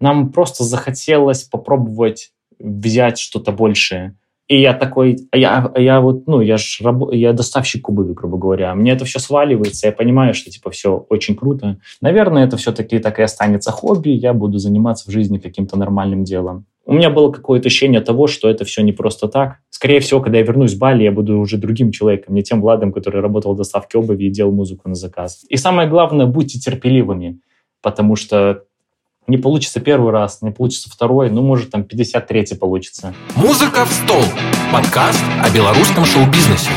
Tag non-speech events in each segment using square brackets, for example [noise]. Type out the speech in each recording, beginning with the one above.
нам просто захотелось попробовать взять что-то большее. И я такой, а я, а я вот, ну, я же раб, я доставщик обуви, грубо говоря. Мне это все сваливается, я понимаю, что, типа, все очень круто. Наверное, это все-таки так и останется хобби, я буду заниматься в жизни каким-то нормальным делом. У меня было какое-то ощущение того, что это все не просто так. Скорее всего, когда я вернусь в Бали, я буду уже другим человеком, не тем Владом, который работал в доставке обуви и делал музыку на заказ. И самое главное, будьте терпеливыми, потому что не получится первый раз, не получится второй, ну, может, там 53-й получится. «Музыка в стол» – подкаст о белорусском шоу-бизнесе.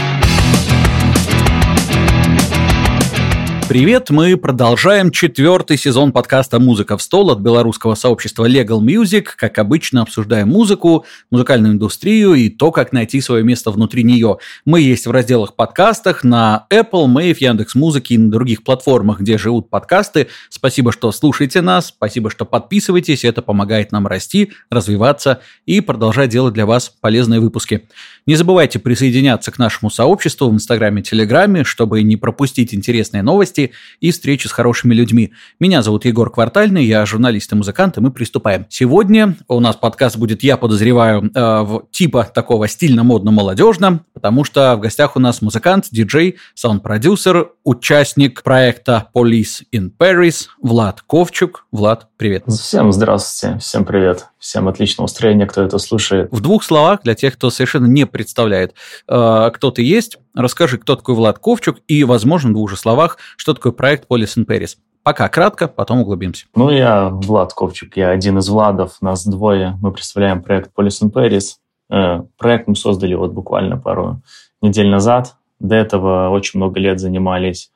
Привет, мы продолжаем четвертый сезон подкаста «Музыка в стол» от белорусского сообщества Legal Music. Как обычно, обсуждаем музыку, музыкальную индустрию и то, как найти свое место внутри нее. Мы есть в разделах подкастах на Apple, Mave, Яндекс Музыки и на других платформах, где живут подкасты. Спасибо, что слушаете нас, спасибо, что подписываетесь. Это помогает нам расти, развиваться и продолжать делать для вас полезные выпуски. Не забывайте присоединяться к нашему сообществу в Инстаграме и Телеграме, чтобы не пропустить интересные новости и встречи с хорошими людьми. Меня зовут Егор Квартальный, я журналист и музыкант, и мы приступаем. Сегодня у нас подкаст будет, я подозреваю, э, в типа такого стильно-модно-молодежно, потому что в гостях у нас музыкант, диджей, саунд-продюсер, участник проекта Police in Paris Влад Ковчук. Влад, привет. Всем здравствуйте, всем привет. Всем отличного настроения, кто это слушает. В двух словах, для тех, кто совершенно не представляет, э, кто ты есть, расскажи, кто такой Влад Ковчук и, возможно, в двух же словах, что такое проект in Paris. Пока кратко, потом углубимся. Ну, я Влад Ковчук, я один из Владов, нас двое. Мы представляем проект in Paris. Э, проект мы создали вот буквально пару недель назад. До этого очень много лет занимались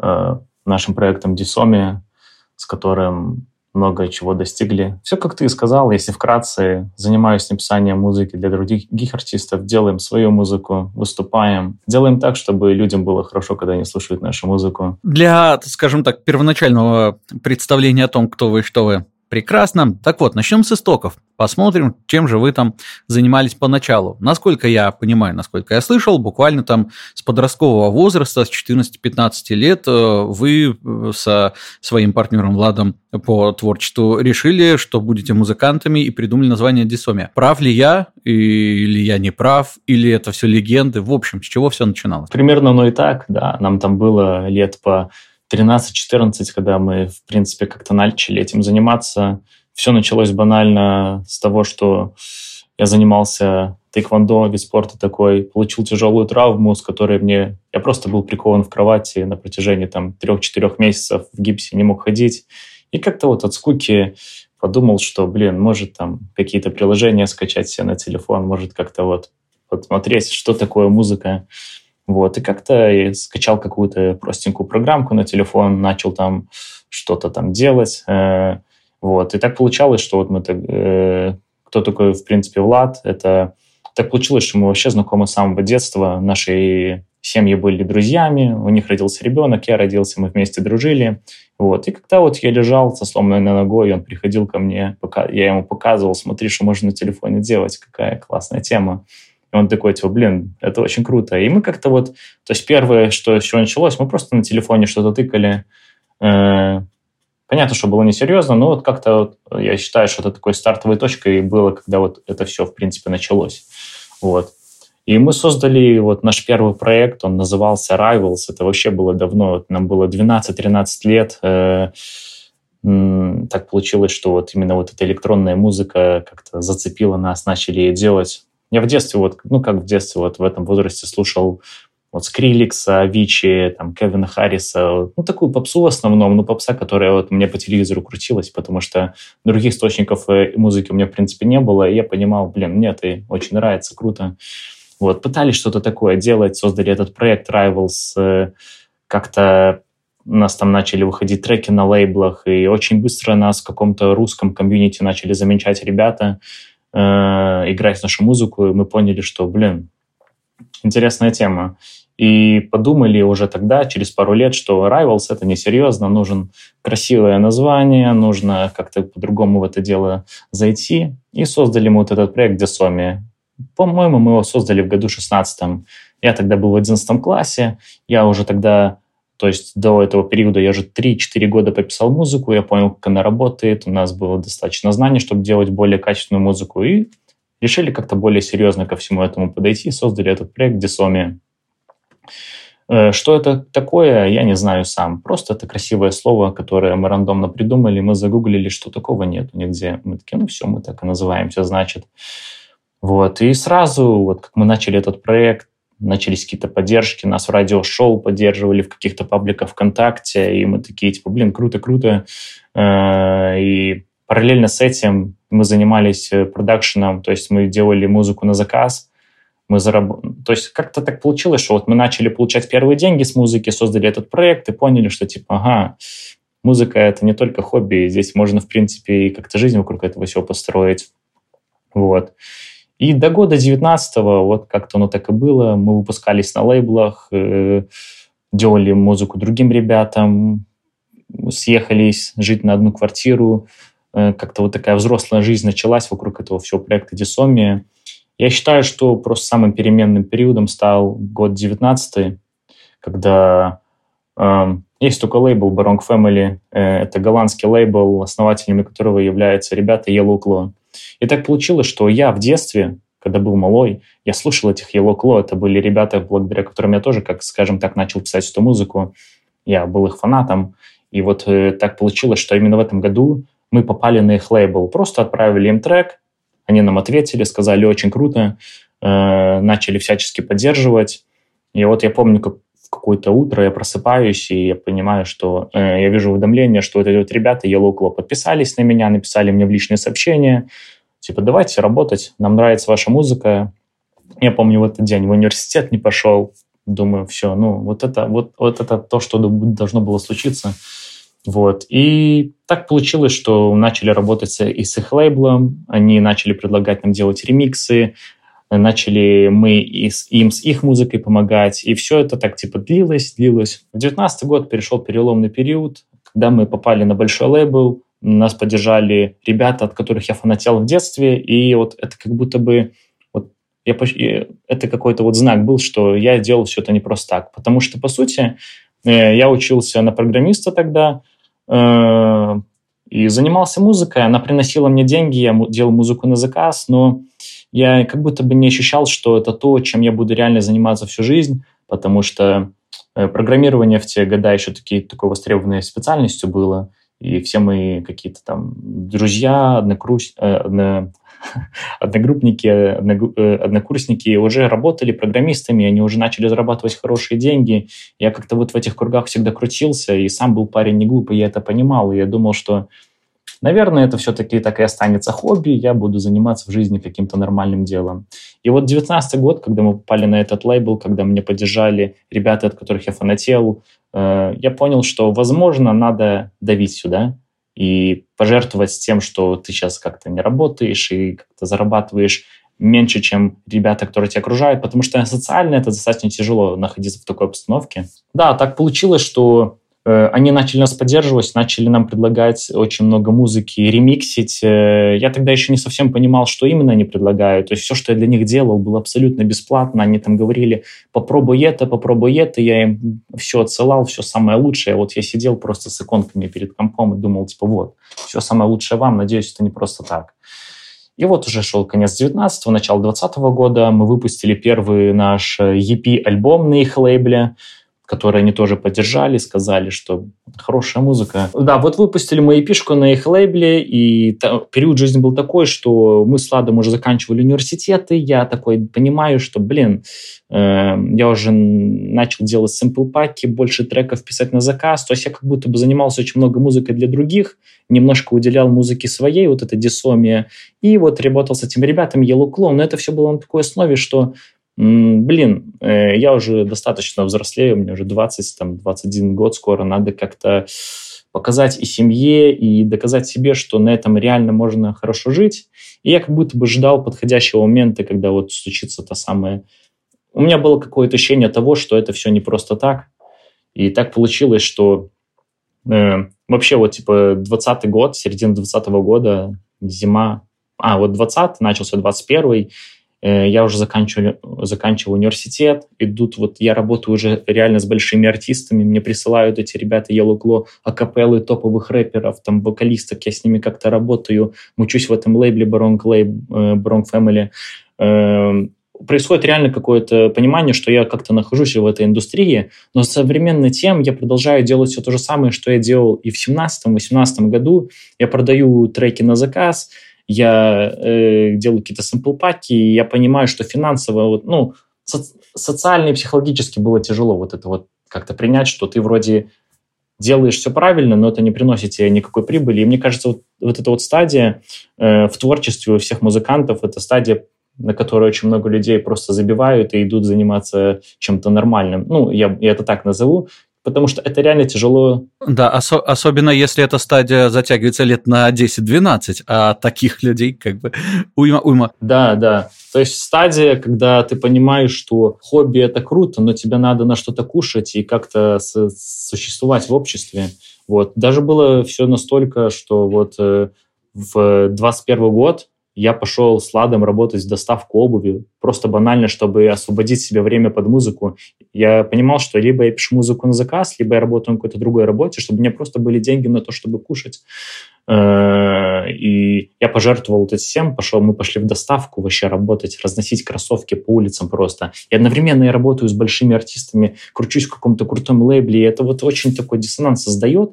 э, нашим проектом Дисоми, с которым много чего достигли. Все, как ты и сказал, если вкратце, занимаюсь написанием музыки для других артистов, делаем свою музыку, выступаем, делаем так, чтобы людям было хорошо, когда они слушают нашу музыку. Для, скажем так, первоначального представления о том, кто вы и что вы, Прекрасно. Так вот, начнем с истоков. Посмотрим, чем же вы там занимались поначалу. Насколько я понимаю, насколько я слышал, буквально там с подросткового возраста, с 14-15 лет, э, вы э, со своим партнером Владом по творчеству решили, что будете музыкантами и придумали название Дисомия. Прав ли я, или я не прав, или это все легенды? В общем, с чего все начиналось? Примерно оно и так, да. Нам там было лет по 13-14, когда мы, в принципе, как-то начали этим заниматься. Все началось банально с того, что я занимался тайквондо, вид спорта такой, получил тяжелую травму, с которой мне... Я просто был прикован в кровати на протяжении там трех-четырех месяцев в гипсе, не мог ходить. И как-то вот от скуки подумал, что, блин, может там какие-то приложения скачать себе на телефон, может как-то вот посмотреть, что такое музыка. Вот, и как-то скачал какую-то простенькую программку на телефон, начал там что-то там делать. Э, вот, и так получалось, что вот мы так, э, кто такой, в принципе, Влад, это так получилось, что мы вообще знакомы с самого детства, наши семьи были друзьями, у них родился ребенок, я родился, мы вместе дружили. Вот. И когда вот я лежал со сломанной ногой, он приходил ко мне, пока я ему показывал, смотри, что можно на телефоне делать, какая классная тема. И он такой, типа, блин, это очень круто. И мы как-то вот, то есть первое, что чего началось, мы просто на телефоне что-то тыкали. Э, понятно, что было несерьезно, но вот как-то вот, я считаю, что это такой стартовой точкой было, когда вот это все, в принципе, началось. Вот. И мы создали вот наш первый проект, он назывался Rivals, это вообще было давно, нам было 12-13 лет, э, так получилось, что вот именно вот эта электронная музыка как-то зацепила нас, начали ее делать. Я в детстве, вот, ну, как в детстве, вот в этом возрасте слушал вот Скриликса, Авичи, там, Кевина Харриса, ну, такую попсу в основном, ну, попса, которая вот мне по телевизору крутилась, потому что других источников э, музыки у меня, в принципе, не было, и я понимал, блин, мне это очень нравится, круто. Вот, пытались что-то такое делать, создали этот проект Rivals, э, как-то у нас там начали выходить треки на лейблах, и очень быстро нас в каком-то русском комьюнити начали замечать ребята, э, играть нашу музыку, и мы поняли, что, блин, интересная тема. И подумали уже тогда, через пару лет, что Rivals — это несерьезно, нужен красивое название, нужно как-то по-другому в это дело зайти. И создали мы вот этот проект Десоми. По-моему, мы его создали в году 16 Я тогда был в 11 классе, я уже тогда То есть до этого периода я уже 3-4 года пописал музыку, я понял, как она работает, у нас было достаточно знаний, чтобы делать более качественную музыку, и решили как-то более серьезно ко всему этому подойти, создали этот проект Дисоми. Э, что это такое, я не знаю сам. Просто это красивое слово, которое мы рандомно придумали, мы загуглили, что такого нет нигде. Мы такие, ну все, мы так и называемся, значит. Вот. И сразу, вот как мы начали этот проект, начались какие-то поддержки, нас в радиошоу поддерживали в каких-то пабликах ВКонтакте, и мы такие, типа, блин, круто-круто. Э, и параллельно с этим мы занимались э, продакшеном, то есть мы делали музыку на заказ, мы зараб... То есть как-то так получилось, что вот мы начали получать первые деньги с музыки, создали этот проект и поняли, что типа, ага, музыка — это не только хобби, здесь можно, в принципе, и как-то жизнь вокруг этого всего построить. Вот. И до года 19-го вот как-то оно так и было. Мы выпускались на лейблах, э, делали музыку другим ребятам, съехались жить на одну квартиру. Э, как-то вот такая взрослая жизнь началась вокруг этого всего проекта Дисомия. Я считаю, что просто самым переменным периодом стал год 19 когда э, есть только лейбл Barong Family. Э, это голландский лейбл, основателями которого являются ребята Yellow Claw. И так получилось, что я в детстве, когда был малой, я слушал этих Yellow Claw. Это были ребята, благодаря которым я тоже, как скажем так, начал писать эту музыку. Я был их фанатом. И вот э, так получилось, что именно в этом году мы попали на их лейбл. Просто отправили им трек, они нам ответили, сказали очень круто, э, начали всячески поддерживать. И вот я помню, как какое-то утро я просыпаюсь, и я понимаю, что э, я вижу уведомление, что вот эти вот ребята Yellow Claw подписались на меня, написали мне в личные сообщения, типа, давайте работать, нам нравится ваша музыка. Я помню, в этот день в университет не пошел, думаю, все, ну, вот это, вот, вот это то, что должно было случиться. Вот. И так получилось, что начали работать и с их лейблом, они начали предлагать нам делать ремиксы, начали мы и с, им с их музыкой помогать, и все это так типа длилось, длилось. В девятнадцатый год перешел переломный период, когда мы попали на большой лейбл, нас поддержали ребята, от которых я фанател в детстве, и вот это как будто бы вот я, это какой-то вот знак был, что я делал все это не просто так, потому что, по сути, э, я учился на программиста тогда, э, и занимался музыкой, она приносила мне деньги, я делал музыку на заказ, но я как будто бы не ощущал, что это то, чем я буду реально заниматься всю жизнь, потому что э, программирование в те года еще такие, такой востребованной специальностью было, и все мои какие-то там друзья, однокруч... Э, одно... [laughs] одногруппники, э, однокурсники уже работали программистами, они уже начали зарабатывать хорошие деньги. Я как-то вот в этих кругах всегда крутился, и сам был парень не глупый, я это понимал, и я думал, что Наверное, это все-таки так и останется хобби, я буду заниматься в жизни каким-то нормальным делом. И вот 19 год, когда мы попали на этот лейбл, когда меня поддержали ребята, от которых я фанател, э, я понял, что, возможно, надо давить сюда и пожертвовать тем, что ты сейчас как-то не работаешь и как-то зарабатываешь меньше, чем ребята, которые тебя окружают, потому что социально это достаточно тяжело находиться в такой обстановке. Да, так получилось, что они начали нас поддерживать, начали нам предлагать очень много музыки, ремиксить. Э, я тогда еще не совсем понимал, что именно они предлагают. То есть все, что я для них делал, было абсолютно бесплатно. Они там говорили, попробуй это, попробуй это. Я им все отсылал, все самое лучшее. Вот я сидел просто с иконками перед компом и думал, типа, вот, все самое лучшее вам. Надеюсь, это не просто так. И вот уже шел конец 19-го, начало 20 -го года. Мы выпустили первый наш EP-альбом на их лейбле которые они тоже поддержали, сказали, что хорошая музыка. Да, вот выпустили мы эпишку на их лейбле, и та, период жизни был такой, что мы с Ладом уже заканчивали университеты, я такой понимаю, что, блин, э, я уже начал делать сэмпл-паки, больше треков писать на заказ, то есть я как будто бы занимался очень много музыкой для других, немножко уделял музыке своей, вот это дисомия, и вот работал с этими ребятами Yellow Claw, но это все было на такой основе, что блин, э, я уже достаточно взрослею, мне уже 20, там, 21 год скоро, надо как-то показать и семье, и доказать себе, что на этом реально можно хорошо жить. И я как будто бы ждал подходящего момента, когда вот случится та самая... У меня было какое-то ощущение того, что это все не просто так. И так получилось, что э, вообще вот типа 20 год, середина 20 года, зима, а вот 20 начался 21 Э, я уже заканчиваю, заканчиваю университет, идут, вот я работаю уже реально с большими артистами, мне присылают эти ребята Yellow Claw, акапеллы топовых рэперов, там, вокалисток, я с ними как-то работаю, мучусь в этом лейбле Bronx, Lab, Bronx Family. Эм, происходит реально какое-то понимание, что я как-то нахожусь в этой индустрии, но современно тем я продолжаю делать все то же самое, что я делал и в 17-18 году. Я продаю треки на заказ, я э, делаю какие-то сэмпл-паки, и я понимаю, что финансово, вот, ну, со- социально и психологически было тяжело вот это вот как-то принять, что ты вроде делаешь все правильно, но это не приносит тебе никакой прибыли. И мне кажется, вот, вот эта вот стадия э, в творчестве у всех музыкантов, это стадия, на которую очень много людей просто забивают и идут заниматься чем-то нормальным. Ну, я, я это так назову потому что это реально тяжело. Да, ос- особенно если эта стадия затягивается лет на 10-12, а таких людей как бы уйма, уйма. Да, да. То есть стадия, когда ты понимаешь, что хобби это круто, но тебе надо на что-то кушать и как-то существовать в обществе. Вот. Даже было все настолько, что вот э, в 21 год я пошел с Ладом работать в доставку обуви, просто банально, чтобы освободить себе время под музыку. Я понимал, что либо я пишу музыку на заказ, либо я работаю на какой-то другой работе, чтобы у меня просто были деньги на то, чтобы кушать. Э, и я пожертвовал вот этим пошел, мы пошли в доставку вообще работать, разносить кроссовки по улицам просто. И одновременно я работаю с большими артистами, кручусь в каком-то крутом лейбле, и это вот очень такой диссонанс создает.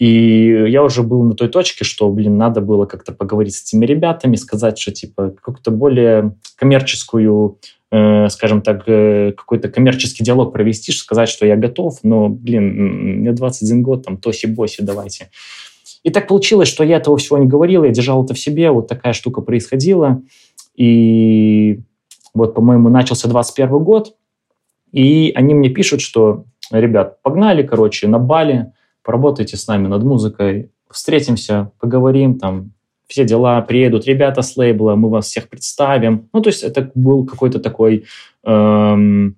И я уже был на той точке, что, блин, надо было как-то поговорить с этими ребятами, сказать, что, типа, какую-то более коммерческую, э, скажем так, э, какой-то коммерческий диалог провести, сказать, что я готов, но, блин, мне 21 год, там, тоси-боси, давайте. И так получилось, что я этого всего не говорил, я держал это в себе, вот такая штука происходила. И вот, по-моему, начался 21 год, и они мне пишут, что, ребят, погнали, короче, на Бали, поработайте с нами над музыкой, встретимся, поговорим, там, все дела, приедут ребята с лейбла, мы вас всех представим. Ну, то есть это был какой-то такой, эм,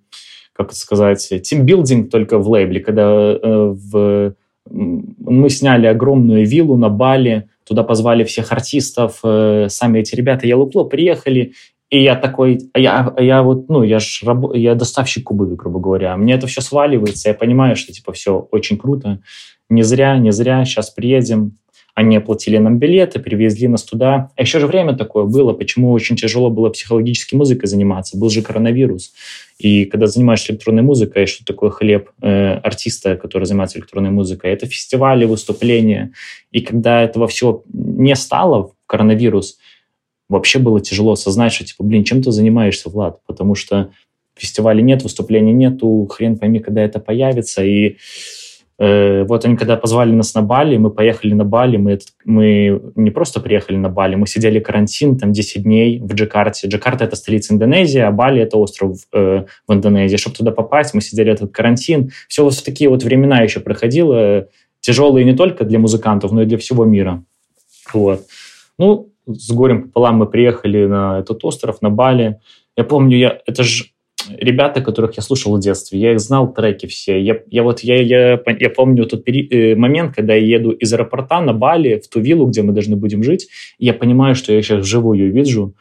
как это сказать, тимбилдинг только в лейбле, когда э, в, мы сняли огромную виллу на Бали, туда позвали всех артистов, э, сами эти ребята Yellow Claw приехали, и я такой, а я, а я вот, ну, я ж раб, я доставщик обуви, грубо говоря. Мне это все сваливается, я понимаю, что, типа, все очень круто. Не зря, не зря, сейчас приедем. Они оплатили нам билеты, привезли нас туда. А еще же время такое было, почему очень тяжело было психологически музыкой заниматься. Был же коронавирус. И когда занимаешься электронной музыкой, что такое хлеб э, артиста, который занимается электронной музыкой? Это фестивали, выступления. И когда этого всего не стало коронавирус, вообще было тяжело осознать, что, типа, блин, чем ты занимаешься, Влад? Потому что фестиваля нет, выступлений нету, хрен пойми, когда это появится. И э, вот они, когда позвали нас на Бали, мы поехали на Бали, мы, мы не просто приехали на Бали, мы сидели карантин там 10 дней в Джакарте. Джакарта — это столица Индонезии, а Бали — это остров э, в Индонезии. Чтобы туда попасть, мы сидели этот карантин. Все вот в такие вот времена еще проходило, тяжелые не только для музыкантов, но и для всего мира. Вот. Ну, с горем пополам мы приехали на этот остров, на Бали. Я помню, я, это же ребята, которых я слушал в детстве, я их знал треки все. Я, я вот я, я, я помню тот пери- э, момент, когда я еду из аэропорта на Бали в ту виллу, где мы должны будем жить, и я понимаю, что я сейчас вживую вижу,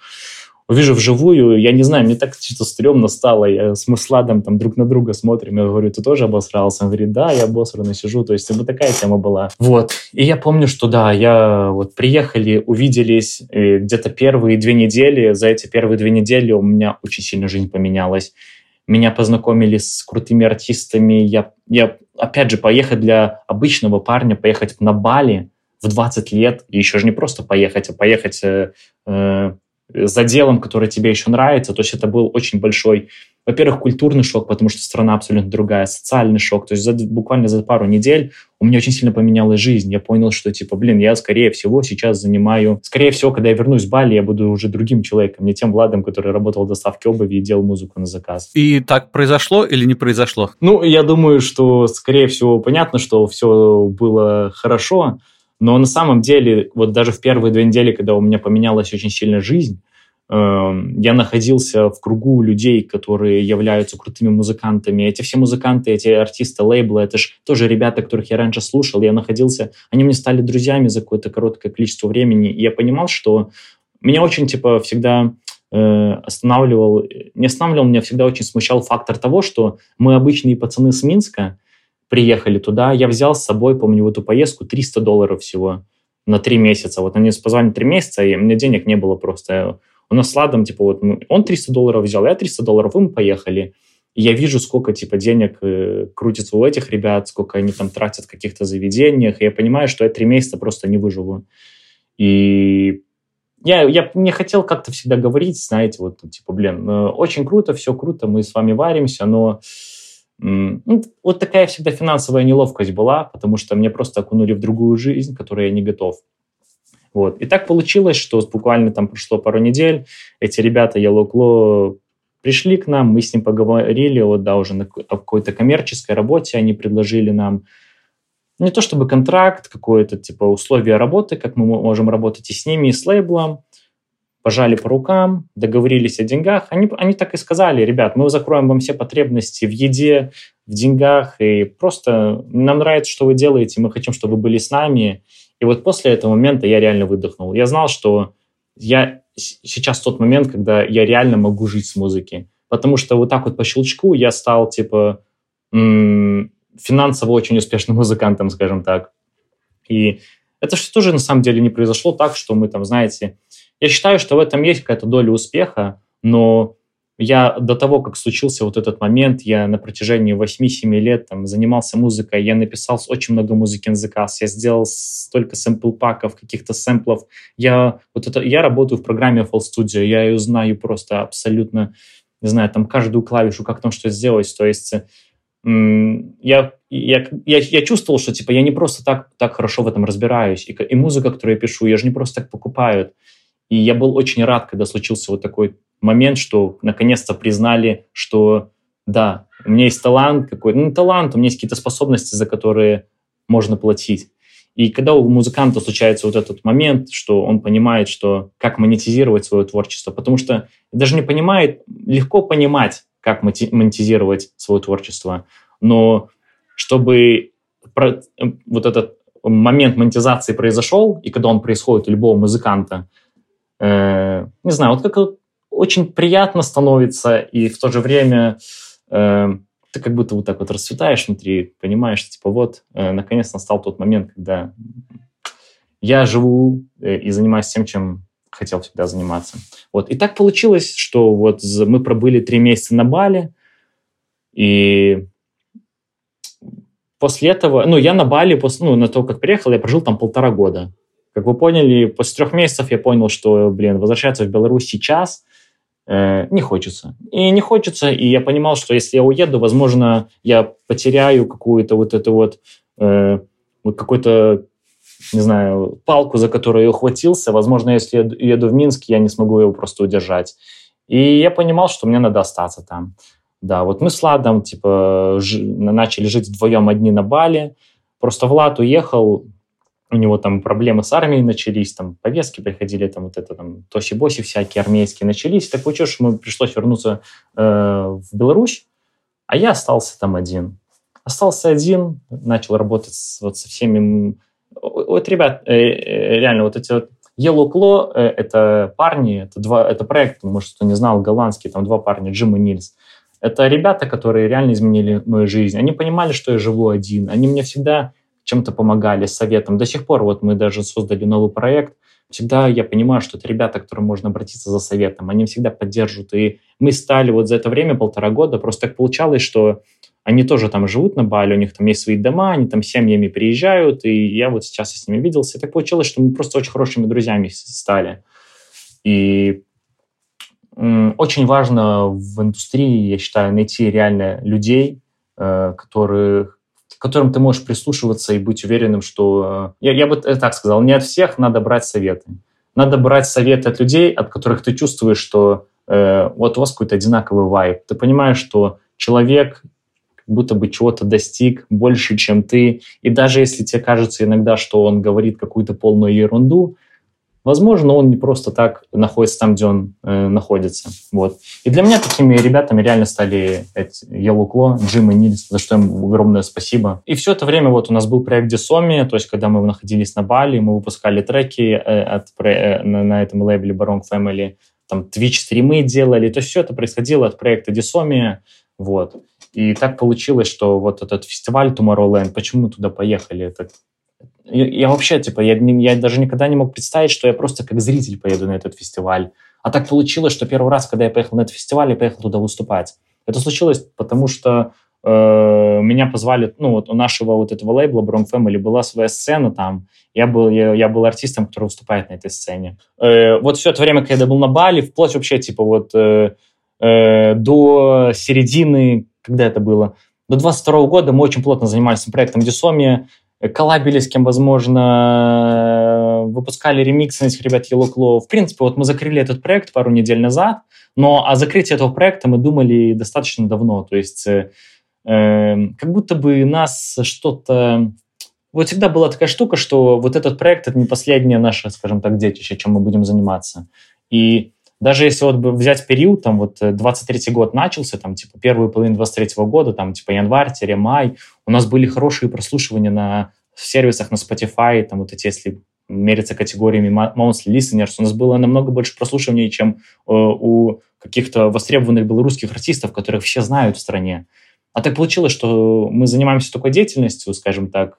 увижу вживую, я не знаю, мне так что-то стрёмно стало, я с Мусладом там друг на друга смотрим, я говорю, ты тоже обосрался? Он говорит, да, я обосранный сижу, то есть вот такая тема была. Вот, и я помню, что да, я вот приехали, увиделись э, где-то первые две недели, за эти первые две недели у меня очень сильно жизнь поменялась. Меня познакомили с крутыми артистами, я, я опять же, поехать для обычного парня, поехать на Бали в 20 лет, и еще же не просто поехать, а поехать э, э за делом, которое тебе еще нравится. То есть это был очень большой, во-первых, культурный шок, потому что страна абсолютно другая, социальный шок. То есть за, буквально за пару недель у меня очень сильно поменялась жизнь. Я понял, что типа, блин, я скорее всего сейчас занимаю... Скорее всего, когда я вернусь в Бали, я буду уже другим человеком, не тем Владом, который работал в доставке обуви и делал музыку на заказ. И так произошло или не произошло? Ну, я думаю, что, скорее всего, понятно, что все было хорошо, но на самом деле, вот даже в первые две недели, когда у меня поменялась очень сильно жизнь, эм, я находился в кругу людей, которые являются крутыми музыкантами. Эти все музыканты, эти артисты лейбла, это же тоже ребята, которых я раньше слушал. Я находился, они мне стали друзьями за какое-то короткое количество времени. И я понимал, что меня очень, типа, всегда э, останавливал, не останавливал, меня всегда очень смущал фактор того, что мы обычные пацаны с Минска, приехали туда, я взял с собой, помню, в эту поездку 300 долларов всего на три месяца. Вот они позвали три месяца, и мне денег не было просто. У нас с Ладом, типа, вот он 300 долларов взял, я 300 долларов, и мы поехали. И я вижу, сколько, типа, денег э, крутится у этих ребят, сколько они там тратят в каких-то заведениях, и я понимаю, что я три месяца просто не выживу. И я, я не хотел как-то всегда говорить, знаете, вот, типа, блин, э, очень круто, все круто, мы с вами варимся, но ну, вот такая всегда финансовая неловкость была, потому что мне просто окунули в другую жизнь, которой я не готов. Вот. И так получилось, что буквально там прошло пару недель, эти ребята Yellow Claw пришли к нам, мы с ним поговорили, вот, да, уже на какой-то коммерческой работе они предложили нам не то чтобы контракт, какое-то типа условия работы, как мы можем работать и с ними, и с лейблом, пожали по рукам, договорились о деньгах. Они, они так и сказали, ребят, мы закроем вам все потребности в еде, в деньгах, и просто нам нравится, что вы делаете, мы хотим, чтобы вы были с нами. И вот после этого момента я реально выдохнул. Я знал, что я сейчас тот момент, когда я реально могу жить с музыки. Потому что вот так вот по щелчку я стал, типа, финансово очень успешным [laughs] музыкантом, скажем так. И это что тоже на самом деле не произошло так, что мы там, знаете, я считаю, что в этом есть какая-то доля успеха, но я до того, как случился вот этот момент, я на протяжении 8-7 лет там, занимался музыкой, я написал очень много музыки на заказ, я сделал столько сэмпл-паков, каких-то сэмплов. Я, вот это, я работаю в программе FL Studio, я ее знаю просто абсолютно, не знаю, там каждую клавишу, как там что сделать. То есть я, я, я, я чувствовал, что типа я не просто так, так хорошо в этом разбираюсь. И, и музыка, которую я пишу, я же не просто так покупаю. И я был очень рад, когда случился вот такой момент, что наконец-то признали, что да, у меня есть талант какой-то, ну, талант, у меня есть какие-то способности, за которые можно платить. И когда у музыканта случается вот этот момент, что он понимает, что как монетизировать свое творчество, потому что даже не понимает, легко понимать, как монетизировать свое творчество, но чтобы вот этот момент монетизации произошел, и когда он происходит у любого музыканта, э, не знаю, вот как очень приятно становится, и в то же время э, ты как будто вот так вот расцветаешь внутри, понимаешь, типа вот, э, наконец настал тот момент, когда я живу э, и занимаюсь тем, чем хотел всегда заниматься. Вот. И так получилось, что вот мы пробыли три месяца на Бали, и после этого, ну, я на Бали, после, ну, на то, как приехал, я прожил там полтора года. Как вы поняли, после трех месяцев я понял, что, блин, возвращаться в Беларусь сейчас э, не хочется. И не хочется, и я понимал, что если я уеду, возможно, я потеряю какую-то вот эту вот, э, вот какой-то, не знаю, палку, за которую я ухватился. Возможно, если я еду в Минск, я не смогу его просто удержать. И я понимал, что мне надо остаться там. Да, вот мы с Владом, типа, ж... начали жить вдвоем одни на Бали. Просто Влад уехал, у него там проблемы с армией начались, там повестки приходили, там вот это там тоси-боси всякие армейские начались. Так получилось, что мы пришлось вернуться э, в Беларусь, а я остался там один. Остался один, начал работать с, вот со всеми... Вот, ребят, э, э, реально, вот эти вот Yellow Claw э, — это парни, это, два, это проект, может, кто не знал, голландский, там два парня, Джим и Нильс. Это ребята, которые реально изменили мою жизнь. Они понимали, что я живу один. Они мне всегда чем-то помогали, советом. До сих пор вот мы даже создали новый проект. Всегда я понимаю, что это ребята, к которым можно обратиться за советом. Они всегда поддержат. И мы стали вот за это время, полтора года, просто так получалось, что они тоже там живут на Бали, у них там есть свои дома, они там семьями приезжают, и я вот сейчас с ними виделся. И так получилось, что мы просто очень хорошими друзьями стали. И очень важно в индустрии, я считаю, найти реально людей, э, которым ты можешь прислушиваться и быть уверенным, что... Э, я, я бы так сказал, не от всех надо брать советы. Надо брать советы от людей, от которых ты чувствуешь, что э, вот у вас какой-то одинаковый вайб. Ты понимаешь, что человек будто бы чего-то достиг больше, чем ты. И даже если тебе кажется иногда, что он говорит какую-то полную ерунду, Возможно, он не просто так находится там, где он э, находится. Вот. И для меня такими ребятами реально стали эти Claw, Джим и Нильс, за что им огромное спасибо. И все это время вот у нас был проект Десоми, то есть когда мы находились на Бали, мы выпускали треки э, от, э, на, на этом лейбле Barong Family, там Twitch-стримы делали. То есть все это происходило от проекта Дисомия. Вот. И так получилось, что вот этот фестиваль Tomorrowland, почему мы туда поехали? Это я, вообще, типа, я, я даже никогда не мог представить, что я просто как зритель поеду на этот фестиваль. А так получилось, что первый раз, когда я поехал на этот фестиваль, я поехал туда выступать. Это случилось потому, что э, меня позвали, ну, вот у нашего вот этого лейбла Brom Family была своя сцена там. Я был, я, я был артистом, который выступает на этой сцене. Э, вот все это время, когда я был на Бали, вплоть вообще, типа, вот э, э, до середины, когда это было, до 22 года мы очень плотно занимались проектом Дисомия, коллабили с кем возможно, выпускали ремиксы на этих ребят Yellow Claw. В принципе, вот мы закрыли этот проект пару недель назад, но о закрытии этого проекта мы думали достаточно давно. То есть э, эм, как будто бы нас что-то... Вот всегда была такая штука, что вот этот проект — это не последнее наше, скажем так, детище, чем мы будем заниматься. И даже если вот взять период, там вот 23 э, год начался, там типа первую половину 23 года, там типа январь-май, у нас были хорошие прослушивания на сервисах на Spotify, там вот эти, если мериться категориями monthly listeners, у нас было намного больше прослушиваний, чем э, у каких-то востребованных белорусских артистов, которых все знают в стране. А так получилось, что мы занимаемся такой деятельностью, скажем так,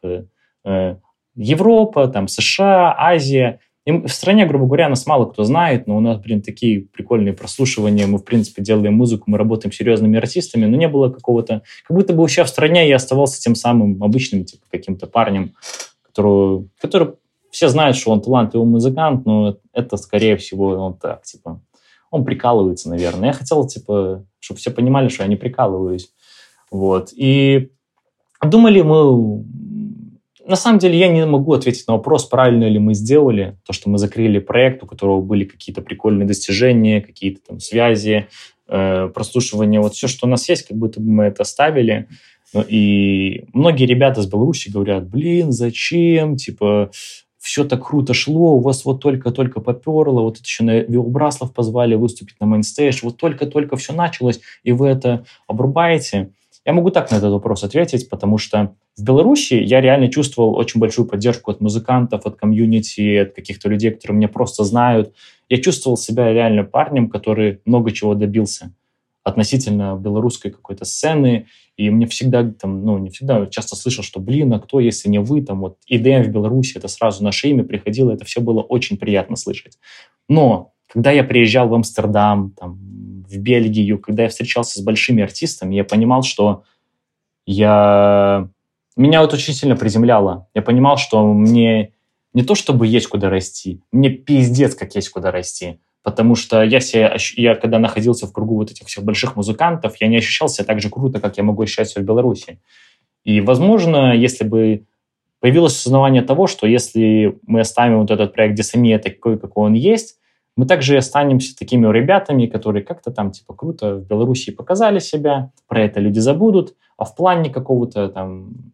э Европа, там, США, Азия, и в стране, грубо говоря, нас мало кто знает, но у нас, блин, такие прикольные прослушивания. Мы, в принципе, делаем музыку, мы работаем с серьезными артистами, но не было какого-то... Как будто бы вообще в стране я оставался тем самым обычным, типа, каким-то парнем, которого, который все знают, что он талантливый музыкант, но это, скорее всего, он так, типа, он прикалывается, наверное. Я хотел, типа, чтобы все понимали, что я не прикалываюсь. Вот. И думали мы на самом деле я не могу ответить на вопрос, правильно ли мы сделали то, что мы закрыли проект, у которого были какие-то прикольные достижения, какие-то там связи, э, прослушивания. Вот все, что у нас есть, как будто бы мы это оставили. Ну, и многие ребята из Беларуси говорят, блин, зачем? Типа, все так круто шло, у вас вот только-только поперло, вот это еще на Viva Braslav позвали выступить на mainstage, вот только-только все началось, и вы это обрубаете. Я могу так на этот вопрос ответить, потому что в Беларуси я реально чувствовал очень большую поддержку от музыкантов, от комьюнити, от каких-то людей, которые меня просто знают. Я чувствовал себя реально парнем, который много чего добился относительно белорусской какой-то сцены, и мне всегда, там, ну, не всегда, часто слышал, что, блин, а кто, если не вы, там, вот, ИДМ в Беларуси, это сразу наше имя приходило, это все было очень приятно слышать. Но, когда я приезжал в Амстердам, там, в Бельгию, когда я встречался с большими артистами, я понимал, что я... Меня вот очень сильно приземляло. Я понимал, что мне не то чтобы есть куда расти, мне пиздец как есть куда расти. Потому что я, себя, я когда находился в кругу вот этих всех больших музыкантов, я не ощущал себя так же круто, как я могу ощущать себя в Беларуси. И, возможно, если бы появилось осознавание того, что если мы оставим вот этот проект Десамия такой, какой он есть, мы также останемся такими ребятами, которые как-то там типа круто в Беларуси показали себя, про это люди забудут, а в плане какого-то там,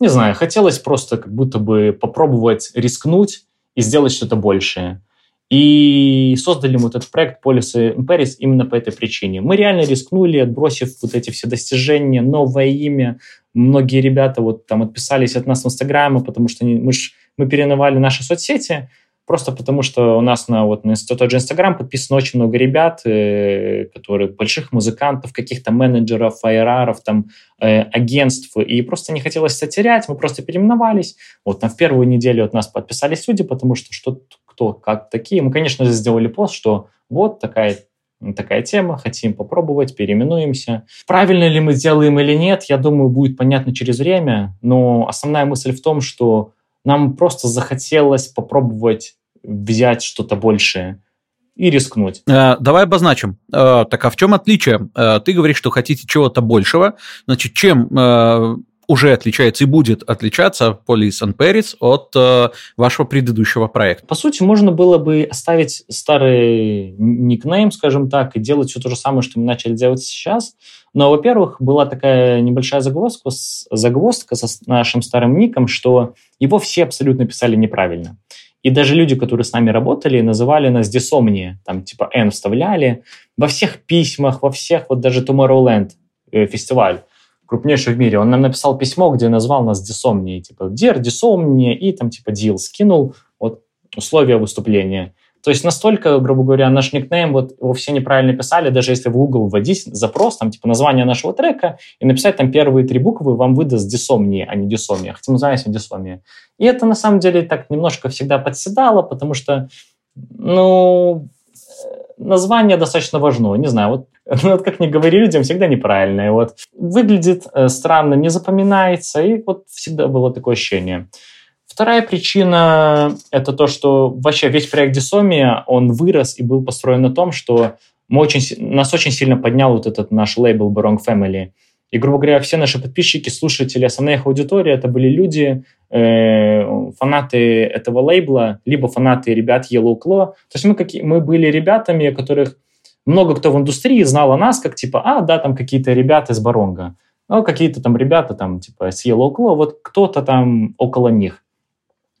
не знаю, хотелось просто как будто бы попробовать рискнуть и сделать что-то большее. И создали мы этот проект Policy in Paris именно по этой причине. Мы реально рискнули, отбросив вот эти все достижения, новое имя. Многие ребята вот там отписались от нас в Инстаграме, потому что мы, ж, мы переновали наши соцсети, Просто потому, что у нас на, вот, на тот же Инстаграм подписано очень много ребят, э, которые больших музыкантов, каких-то менеджеров, айраров, там, э, агентств, и просто не хотелось это терять, мы просто переименовались. Вот на первую неделю от нас подписались люди, потому что что кто, как такие. Мы, конечно же, сделали пост, что вот такая такая тема, хотим попробовать, переименуемся. Правильно ли мы делаем или нет, я думаю, будет понятно через время, но основная мысль в том, что нам просто захотелось попробовать взять что-то большее и рискнуть. Э, давай обозначим. Э, так а в чем отличие? Э, ты говоришь, что хотите чего-то большего. Значит, чем уже отличается и будет отличаться Police and Paris от э, вашего предыдущего проекта? По сути, можно было бы оставить старый никнейм, скажем так, и делать все то же самое, что мы начали делать сейчас. Но, во-первых, была такая небольшая загвоздка, загвоздка со нашим старым ником, что его все абсолютно писали неправильно. И даже люди, которые с нами работали, называли нас десомния, там типа N вставляли. Во всех письмах, во всех, вот даже Tomorrowland э, фестиваль, крупнейший в мире, он нам написал письмо, где назвал нас десомнией, типа Дер, десомния, и там типа Дил скинул вот условия выступления. То есть настолько, грубо говоря, наш никнейм, вот его все неправильно писали, даже если в Google вводить запрос, там, типа, название нашего трека, и написать там первые три буквы, вам выдаст дисомния, а не дисомия. Хотя мы называемся дисомия. И это, на самом деле, так немножко всегда подседало, потому что, ну, название достаточно важно. Не знаю, вот, [laughs] ну, вот как не говори людям, всегда неправильное. Вот выглядит э, странно, не запоминается, и вот всегда было такое ощущение. Вторая причина – это то, что вообще весь проект Дисомия, он вырос и был построен на том, что мы очень, нас очень сильно поднял вот этот наш лейбл Barong Family. И, грубо говоря, все наши подписчики, слушатели, основная их аудитория – это были люди, э, фанаты этого лейбла, либо фанаты ребят Yellow Claw. То есть мы, какие, мы были ребятами, которых много кто в индустрии знал о нас, как типа, а, да, там какие-то ребята из Баронга, ну, какие-то там ребята там типа с Yellow Claw, вот кто-то там около них.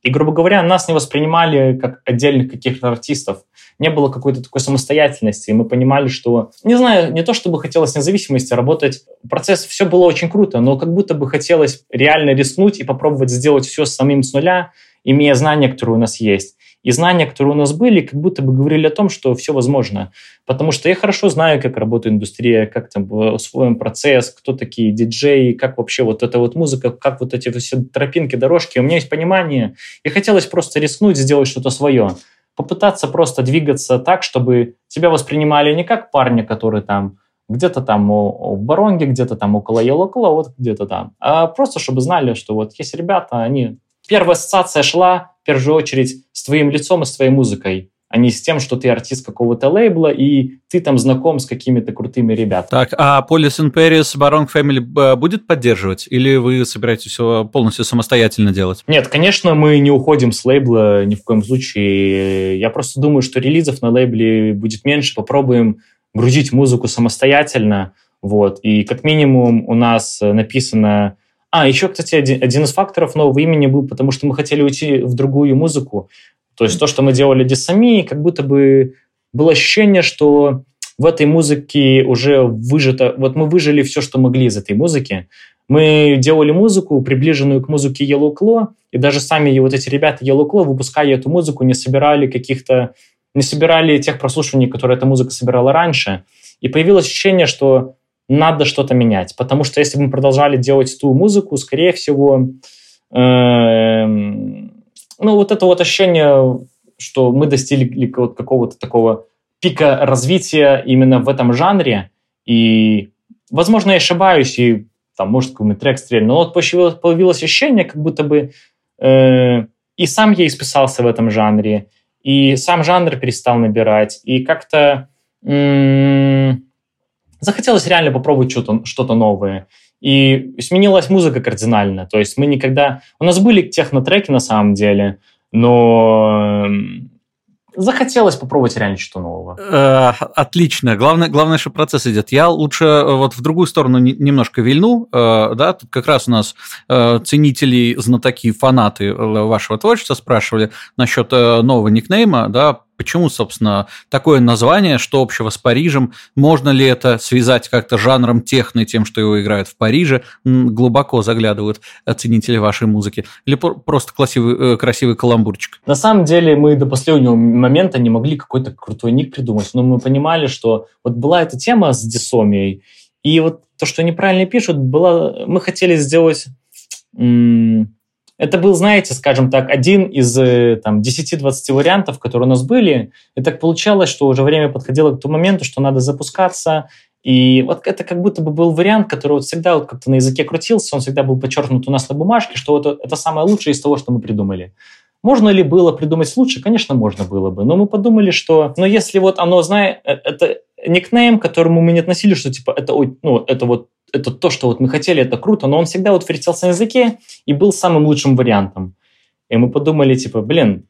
И, грубо говоря, нас не воспринимали как отдельных каких-то артистов. Не было какой-то такой самостоятельности. И мы понимали, что, не знаю, не то чтобы хотелось независимости, работать. Процесс, все было очень круто, но как будто бы хотелось реально рискнуть и попробовать сделать все самим с нуля, имея знания, которые у нас есть. И знания, которые у нас были, как будто бы говорили о том, что все возможно. Потому что я хорошо знаю, как работает индустрия, как там усвоен процесс, кто такие диджеи, как вообще вот эта вот музыка, как вот эти все тропинки, дорожки. У меня есть понимание. И хотелось просто рискнуть, сделать что-то свое. Попытаться просто двигаться так, чтобы тебя воспринимали не как парня, который там где-то там в Баронге, где-то там около Елокола, вот где-то там. А просто чтобы знали, что вот есть ребята, они... Первая ассоциация шла в первую очередь с твоим лицом и с твоей музыкой, а не с тем, что ты артист какого-то лейбла, и ты там знаком с какими-то крутыми ребятами. Так, а Police in Paris Barong Family будет поддерживать? Или вы собираетесь все полностью самостоятельно делать? Нет, конечно, мы не уходим с лейбла ни в коем случае. Я просто думаю, что релизов на лейбле будет меньше. Попробуем грузить музыку самостоятельно. Вот. И как минимум у нас написано а, еще, кстати, один, один из факторов нового имени был, потому что мы хотели уйти в другую музыку. То есть то, что мы делали здесь сами, как будто бы было ощущение, что в этой музыке уже выжито... Вот мы выжили все, что могли из этой музыки. Мы делали музыку, приближенную к музыке Yellow Claw, и даже сами вот эти ребята Yellow Claw, выпуская эту музыку, не собирали каких-то... Не собирали тех прослушиваний, которые эта музыка собирала раньше. И появилось ощущение, что надо что-то менять. Потому что если бы мы продолжали делать ту музыку, скорее всего, э, ну, вот это вот ощущение, что мы достигли какого-то такого пика развития именно в этом жанре, и, возможно, я ошибаюсь, и там, может, какой-нибудь трек стрельнул, но вот появилось, появилось ощущение, как будто бы э, и сам я исписался в этом жанре, и сам жанр перестал набирать, и как-то захотелось реально попробовать что-то что новое. И сменилась музыка кардинально. То есть мы никогда... У нас были технотреки на самом деле, но захотелось попробовать реально что-то нового. Э, отлично. Главное, главное, что процесс идет. Я лучше э, вот в другую сторону немножко вильну. Э, да, тут как раз у нас ценители, знатоки, фанаты вашего творчества спрашивали насчет нового никнейма, да, Почему, собственно, такое название, что общего с Парижем? Можно ли это связать как-то жанром техно, тем, что его играют в Париже? Глубоко заглядывают оценители вашей музыки. Или просто красивый, э, красивый каламбурчик? На самом деле мы до последнего момента не могли какой-то крутой ник придумать, но мы понимали, что вот была эта тема с дисомией, и вот то, что неправильно пишут, было, мы хотели сделать это был, знаете, скажем так, один из э, там, 10-20 вариантов, которые у нас были. И так получалось, что уже время подходило к тому моменту, что надо запускаться. И вот это как будто бы был вариант, который вот всегда вот как-то на языке крутился, он всегда был подчеркнут у нас на бумажке, что вот это самое лучшее из того, что мы придумали. Можно ли было придумать лучше? Конечно, можно было бы. Но мы подумали, что, ну, если вот оно, знает, э, это никнейм, к которому мы не относили, что типа это, ну, это вот это то, что вот мы хотели, это круто, но он всегда вот вертелся на языке и был самым лучшим вариантом. И мы подумали, типа, блин,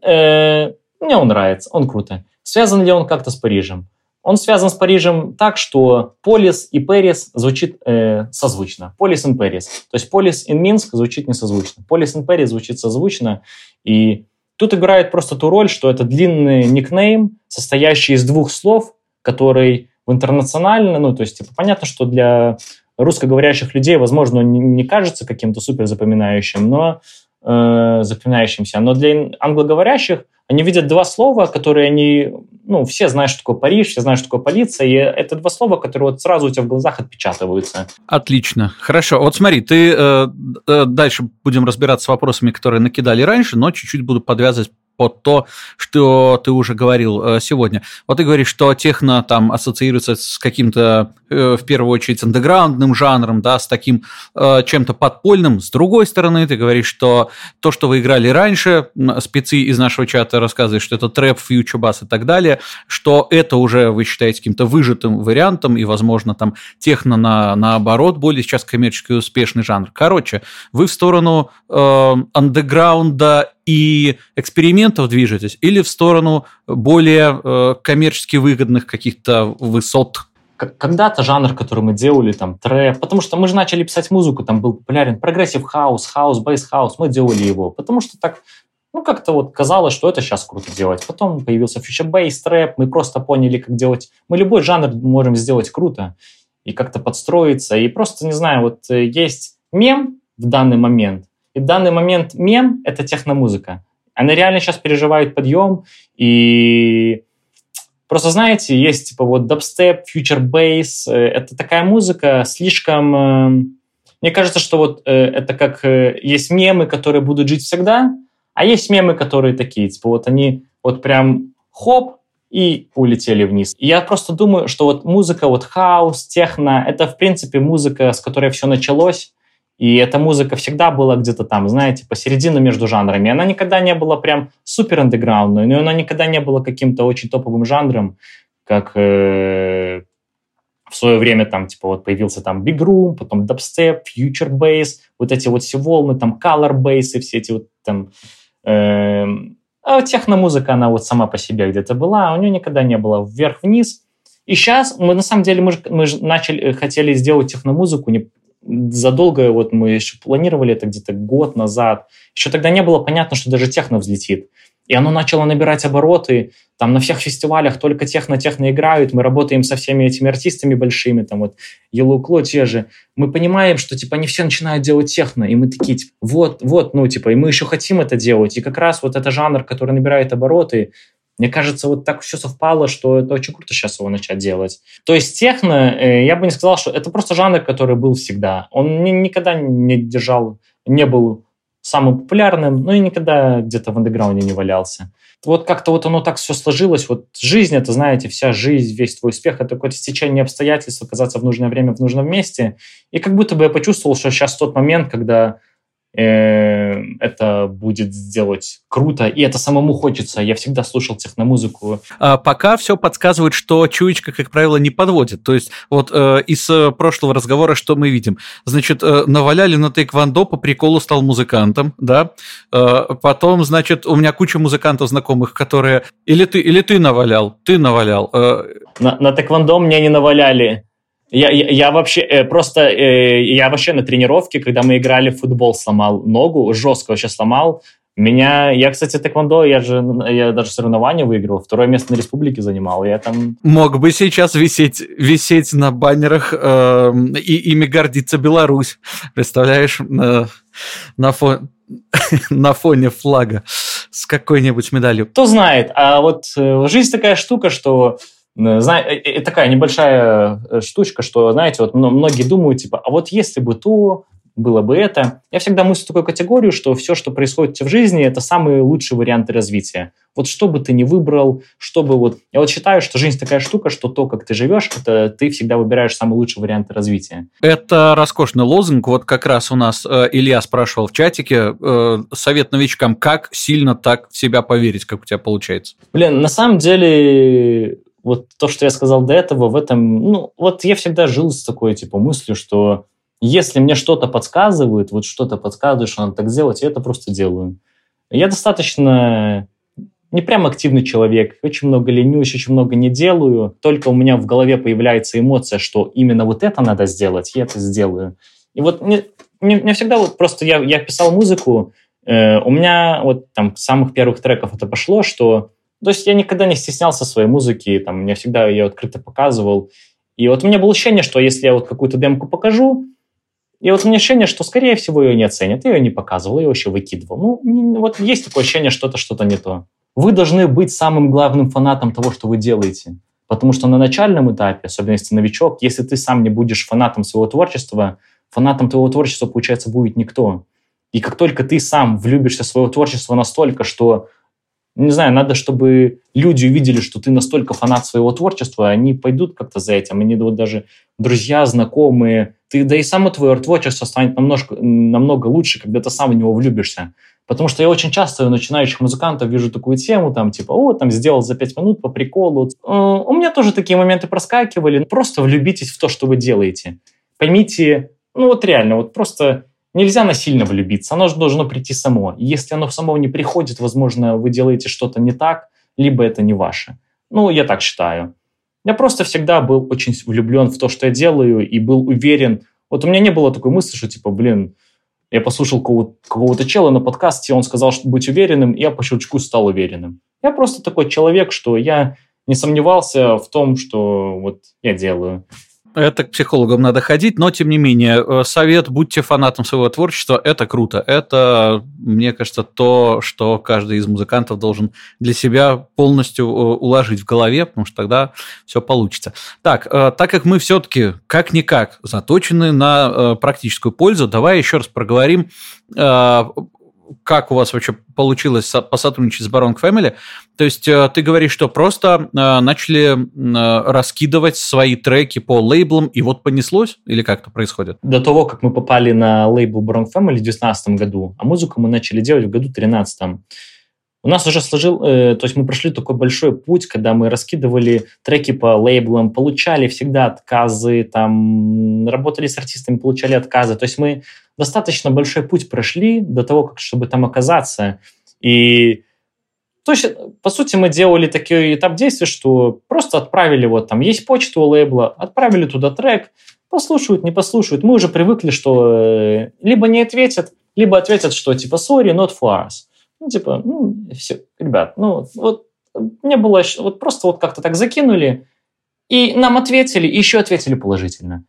э, мне он нравится, он круто. Связан ли он как-то с Парижем? Он связан с Парижем так, что Полис и Пэрис звучит э, созвучно. Полис и Пэрис. То есть Полис и Минск звучит не созвучно. Полис и Пэрис звучит созвучно. И тут играет просто ту роль, что это длинный никнейм, состоящий из двух слов, который в интернационально, ну, то есть, типа, понятно, что для русскоговорящих людей, возможно, он не кажется каким-то супер запоминающим, но э, запоминающимся, но для англоговорящих Они видят два слова, которые они, ну, все знают, что такое Париж, все знают, что такое полиция, и это два слова, которые вот сразу у тебя в глазах отпечатываются. Отлично, хорошо. Вот смотри, ты э, э, дальше будем разбираться с вопросами, которые накидали раньше, но чуть-чуть буду подвязывать под то, что ты уже говорил э, сегодня. Вот ты говоришь, что техно там ассоциируется с каким-то, э, в первую очередь, андеграундным жанром, да, с таким э, чем-то подпольным. С другой стороны, ты говоришь, что то, что вы играли раньше, спецы из нашего чата рассказывают, что это трэп, фьючер бас и так далее, что это уже вы считаете каким-то выжатым вариантом, и, возможно, там техно на, наоборот более сейчас коммерчески успешный жанр. Короче, вы в сторону э, андеграунда и экспериментов движетесь, или в сторону более э, коммерчески выгодных каких-то высот? Когда-то жанр, который мы делали, там, trap, потому что мы же начали писать музыку, там был популярен progressive house, house, bass house, мы делали его, потому что так, ну, как-то вот казалось, что это сейчас круто делать. Потом появился future bass, trap, мы просто поняли, как делать. Мы любой жанр можем сделать круто и как-то подстроиться, и просто, не знаю, вот э, есть мем в данный момент, и в данный момент мем — это техномузыка. Она реально сейчас переживает подъем, и просто, знаете, есть типа вот дабстеп, фьючер бейс, э, это такая музыка слишком... Э, мне кажется, что вот э, это как есть мемы, которые будут жить всегда, а есть мемы, которые такие, типа вот они вот прям хоп, и улетели вниз. И я просто думаю, что вот музыка, вот хаос, техно, это, в принципе, музыка, с которой все началось, и эта музыка всегда была где-то там, знаете, посередине между жанрами. Она никогда не была прям супер андеграундной, но она никогда не была каким-то очень топовым жанром, как э, в свое время там, типа, вот появился там Big Room, потом Dubstep, Future Bass, вот эти вот все волны, там Color Bass и все эти вот там... Э, а техномузыка, она вот сама по себе где-то была, а у нее никогда не было вверх-вниз. И сейчас мы, на самом деле, мы же, мы же начали, хотели сделать техномузыку не, задолго, вот мы еще планировали это где-то год назад, еще тогда не было понятно, что даже техно взлетит. И оно начало набирать обороты, там на всех фестивалях только техно-техно играют, мы работаем со всеми этими артистами большими, там вот Claw те же. Мы понимаем, что типа они все начинают делать техно, и мы такие, типа, вот, вот, ну типа, и мы еще хотим это делать. И как раз вот это жанр, который набирает обороты, мне кажется, вот так все совпало, что это очень круто сейчас его начать делать. То есть техно, э, я бы не сказал, что это просто жанр, который был всегда. Он никогда не держал, не был самым популярным, но и никогда где-то в андеграунде не валялся. Вот как-то вот оно так все сложилось. Вот жизнь, это, знаете, вся жизнь, весь твой успех, это какое-то стечение обстоятельств, оказаться в нужное время в нужном месте. И как будто бы я почувствовал, что сейчас тот момент, когда это будет сделать круто, и это самому хочется. Я всегда слушал техномузыку. А пока все подсказывает, что чуечка, как правило, не подводит. То есть вот э, из э, прошлого разговора что мы видим? Значит, э, наваляли на тейквондо, по приколу стал музыкантом, да? Э, потом, значит, у меня куча музыкантов знакомых, которые... Или ты, или ты навалял, ты навалял. Э... На, на тэквондо мне не наваляли. Я, я, я вообще э, просто, э, я вообще на тренировке, когда мы играли в футбол, сломал ногу, жестко вообще сломал. Меня, я, кстати, тэквондо, я же, я даже соревнования выиграл, второе место на республике занимал, я там... Мог бы сейчас висеть, висеть на баннерах э, и ими гордиться Беларусь, представляешь, э, на, фон, [laughs] на фоне флага с какой-нибудь медалью. Кто знает, а вот э, жизнь такая штука, что такая небольшая э, штучка, что, знаете, вот многие думают, типа, а вот если бы то, было бы это. Я всегда мыслю такую категорию, что все, что происходит в жизни, это самые лучшие варианты развития. Вот что бы ты ни выбрал, что бы вот... Я вот считаю, что жизнь такая штука, что то, как ты живешь, это ты всегда выбираешь самые лучшие варианты развития. Это роскошный лозунг. Вот как раз у нас э, Илья спрашивал в чатике, э, совет новичкам, как сильно так в себя поверить, как у тебя получается? Блин, на самом деле вот то, что я сказал до этого, в этом, ну, вот я всегда жил с такой, типа, мыслью, что если мне что-то подсказывают, вот что-то подсказывает, что надо так сделать, я это просто делаю. Я достаточно не прям активный человек, очень много ленюсь, очень много не делаю, только у меня в голове появляется эмоция, что именно вот это надо сделать, я это сделаю. И вот мне, мне, мне всегда вот просто я, я писал музыку, э, у меня вот там самых первых треков это пошло, что то есть я никогда не стеснялся своей музыки, там, мне всегда ее открыто показывал. И вот у меня было ощущение, что если я вот какую-то демку покажу, и вот у меня ощущение, что, скорее всего, ее не оценят. Я ее не показывал, я ее вообще выкидывал. Ну, вот есть такое ощущение, что это что-то не то. вы должны быть самым главным фанатом того, что вы делаете. Потому что на начальном этапе, особенно если ты новичок, если ты сам не будешь фанатом своего творчества, фанатом твоего творчества, получается, будет никто. И как только ты сам влюбишься в свое творчество настолько, что, не знаю, надо, чтобы люди увидели, что ты настолько фанат своего творчества, они пойдут как-то за этим. Они вот даже друзья, знакомые, ты, да и само твое творчество станет намного, намного лучше, когда ты сам в него влюбишься. Потому что я очень часто начинающих музыкантов вижу такую тему, там, типа, о, там, сделал за пять минут по приколу. Э, у меня тоже такие моменты проскакивали. Просто влюбитесь в то, что вы делаете. Поймите, ну вот реально, вот просто нельзя насильно влюбиться, оно же должно прийти само. И если оно само не приходит, возможно, вы делаете что-то не так, либо это не ваше. Ну, я так считаю. Я просто всегда был очень влюблен в то, что я делаю, и был уверен. Вот у меня не было такой мысли, что типа, блин, я послушал какого-то, какого-то чела на подкасте, он сказал, что быть уверенным, и я по щелчку стал уверенным. Я просто такой человек, что я не сомневался в том, что вот я делаю. Это к психологам надо ходить, но тем не менее, э, совет будьте фанатом своего творчества, это круто. Это, мне кажется, то, что каждый из музыкантов должен для себя полностью э, уложить в голове, потому что тогда все получится. Так, э, так как мы все-таки как-никак заточены на практическую пользу, давай еще раз проговорим как у вас вообще получилось посотрудничать с Baron Family? То есть э, ты говоришь, что просто э, начали э, раскидывать свои треки по лейблам, и вот понеслось? Или как это происходит? До того, как мы попали на лейбл Baron Family в 2019 году, а музыку мы начали делать в году 2013. У нас уже сложил, то есть мы прошли такой большой путь, когда мы раскидывали треки по лейблам, получали всегда отказы, там, работали с артистами, получали отказы. То есть мы достаточно большой путь прошли до того, как, чтобы там оказаться. И то есть, по сути, мы делали такой этап действия, что просто отправили, вот там есть почта у лейбла, отправили туда трек, послушают, не послушают. Мы уже привыкли, что э, либо не ответят, либо ответят, что типа sorry, not for us. Ну, типа, ну, все, ребят, ну, вот мне было, вот просто вот как-то так закинули, и нам ответили, и еще ответили положительно.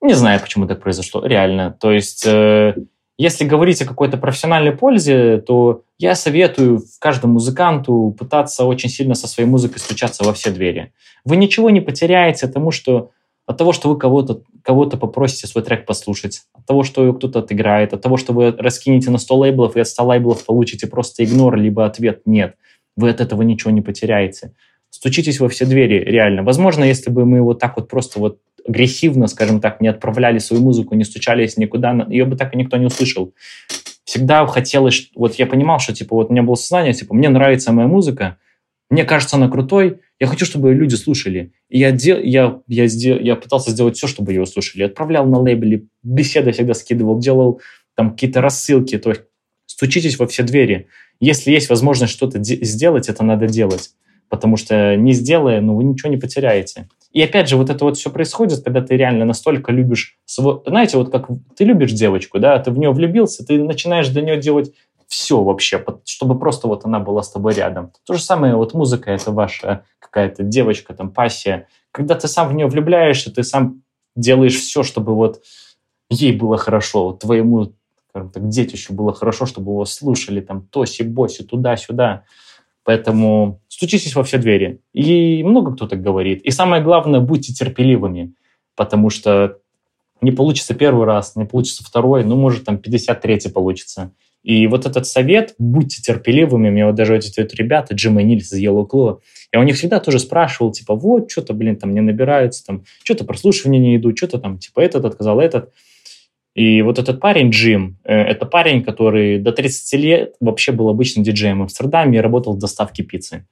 Не знаю, почему так произошло, реально. То есть, э, если говорить о какой-то профессиональной пользе, то я советую каждому музыканту пытаться очень сильно со своей музыкой стучаться во все двери. Вы ничего не потеряете тому, что от того, что вы кого-то кого попросите свой трек послушать, от того, что кто-то отыграет, от того, что вы раскинете на 100 лейблов и от 100 лейблов получите просто игнор, либо ответ «нет». Вы от этого ничего не потеряете. Стучитесь во все двери, реально. Возможно, если бы мы вот так вот просто вот агрессивно, скажем так, не отправляли свою музыку, не стучались никуда, ее бы так и никто не услышал. Всегда хотелось, вот я понимал, что типа вот у меня было сознание, типа мне нравится моя музыка, мне кажется она крутой, я хочу, чтобы ее люди слушали. И я, дел, я, я, сдел, я пытался сделать все, чтобы ее слушали. Отправлял на лейбле, беседы всегда скидывал, делал там какие-то рассылки, то есть стучитесь во все двери. Если есть возможность что-то сделать, это надо делать. Потому что не сделая, ну, вы ничего не потеряете. И опять же, вот это вот все происходит, когда ты реально настолько любишь... Свой... Знаете, вот как ты любишь девочку, да, ты в нее влюбился, ты начинаешь для нее делать все вообще, чтобы просто вот она была с тобой рядом. То же самое, вот музыка — это ваша какая-то девочка, там, пассия. Когда ты сам в нее влюбляешься, ты сам делаешь все, чтобы вот ей было хорошо, вот твоему, скажем так, детищу было хорошо, чтобы его слушали, там, тоси-боси, туда-сюда. Поэтому стучитесь во все двери. И много кто так говорит. И самое главное, будьте терпеливыми, потому что не получится первый раз, не получится второй, ну, может, там 53-й получится. И вот этот совет, будьте терпеливыми, мне вот даже эти вот ребята, Джим и Нильс из Yellow Claw, я у них всегда тоже спрашивал, типа, вот, что-то, блин, там не набираются, там, что-то прослушивания не идут, что-то там, типа, этот отказал, этот. И вот этот парень, Джим, э, это парень, который до 30 лет вообще был обычным диджеем в Амстердаме и работал в доставке пиццы.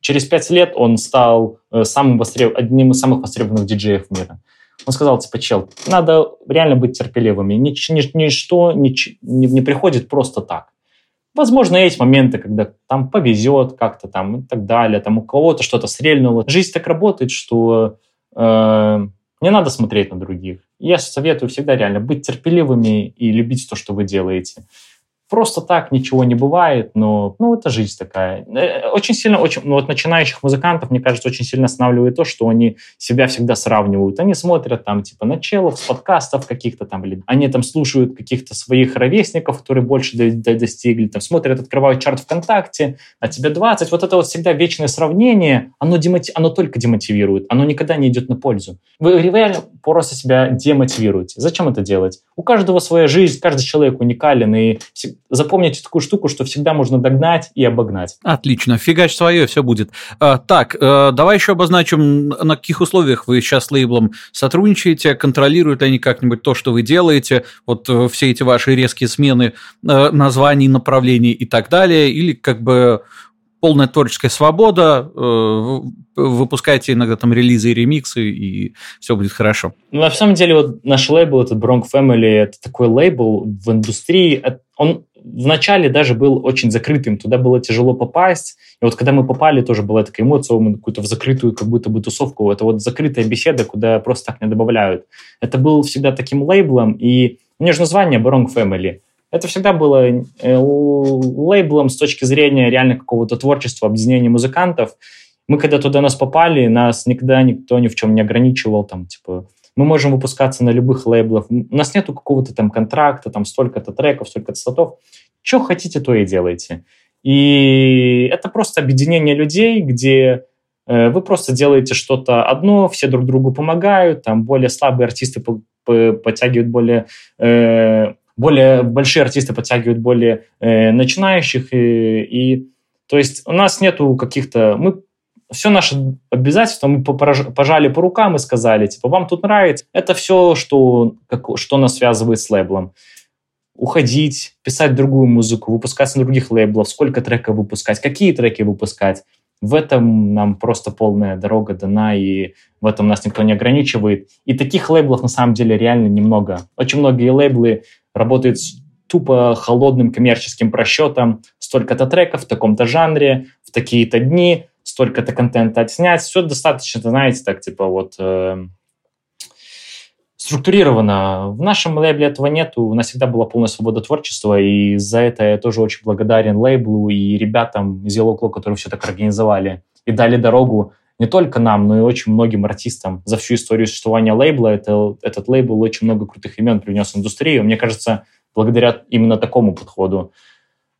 Через пять лет он стал э, самым востреб... одним из самых востребованных диджеев мира. Он сказал, типа, чел, надо реально быть терпеливыми. Нич, нич, ничто не, не, не приходит просто так. Возможно, есть моменты, когда там повезет как-то там и так далее, там у кого-то что-то стрельнуло. Жизнь так работает, что э, не надо смотреть на других. Я советую всегда реально быть терпеливыми и любить то, что вы делаете. Просто так ничего не бывает, но, ну, это жизнь такая. Э, очень сильно, очень, ну, вот начинающих музыкантов, мне кажется, очень сильно останавливает то, что они себя всегда сравнивают. Они смотрят там, типа, на челов с подкастов каких-то там, или они там слушают каких-то своих ровесников, которые больше до, до, достигли, там, смотрят, открывают чарт ВКонтакте, а тебе 20. Вот это вот всегда вечное сравнение, оно, демоти... оно только демотивирует, оно никогда не идет на пользу. Вы реально просто себя демотивируете. Зачем это делать? У каждого своя жизнь, каждый человек уникален, и запомните такую штуку, что всегда можно догнать и обогнать. Отлично, фигач свое, все будет. А, так, а, давай еще обозначим, на каких условиях вы сейчас с лейблом сотрудничаете, контролируют они как-нибудь то, что вы делаете, вот э, все эти ваши резкие смены э, названий, направлений и так далее, или как бы полная творческая свобода, э, выпускайте иногда там релизы и ремиксы, и все будет хорошо. Ну, на самом деле, вот наш лейбл, этот Bronx Family, это такой лейбл в индустрии, он вначале даже был очень закрытым, туда было тяжело попасть, и вот когда мы попали, тоже была такая эмоция, мы какую-то в закрытую как будто бы тусовку, это вот закрытая беседа, куда просто так не добавляют. Это был всегда таким лейблом, и у меня же название Bronx Family – это всегда было э, лейблом с точки зрения реально какого-то творчества, объединения музыкантов. Мы когда туда нас попали, нас никогда никто ни в чем не ограничивал, там, типа, мы можем выпускаться на любых лейблах, у нас нету какого-то там контракта, там, столько-то треков, столько-то слотов. Что хотите, то и делайте. И это просто объединение людей, где э, вы просто делаете что-то одно, все друг другу помогают, там более слабые артисты подтягивают более э, более большие артисты подтягивают более э, начинающих. И, и, то есть у нас нету каких-то... Мы все наши обязательства мы пожали по рукам и сказали, типа, вам тут нравится. Это все, что, как, что нас связывает с лейблом. Уходить, писать другую музыку, выпускаться на других лейблах, сколько треков выпускать, какие треки выпускать. В этом нам просто полная дорога дана, и в этом нас никто не ограничивает. И таких лейблов на самом деле реально немного. Очень многие лейблы работает с тупо холодным коммерческим просчетом. Столько-то треков в таком-то жанре, в такие-то дни, столько-то контента отснять. Все достаточно, знаете, так типа вот э, структурировано. В нашем лейбле этого нету. У нас всегда была полная свобода творчества, и за это я тоже очень благодарен лейблу и ребятам из Yellow Claw, которые все так организовали и дали дорогу не только нам, но и очень многим артистам за всю историю существования лейбла. Это, этот лейбл очень много крутых имен принес в индустрию. Мне кажется, благодаря именно такому подходу,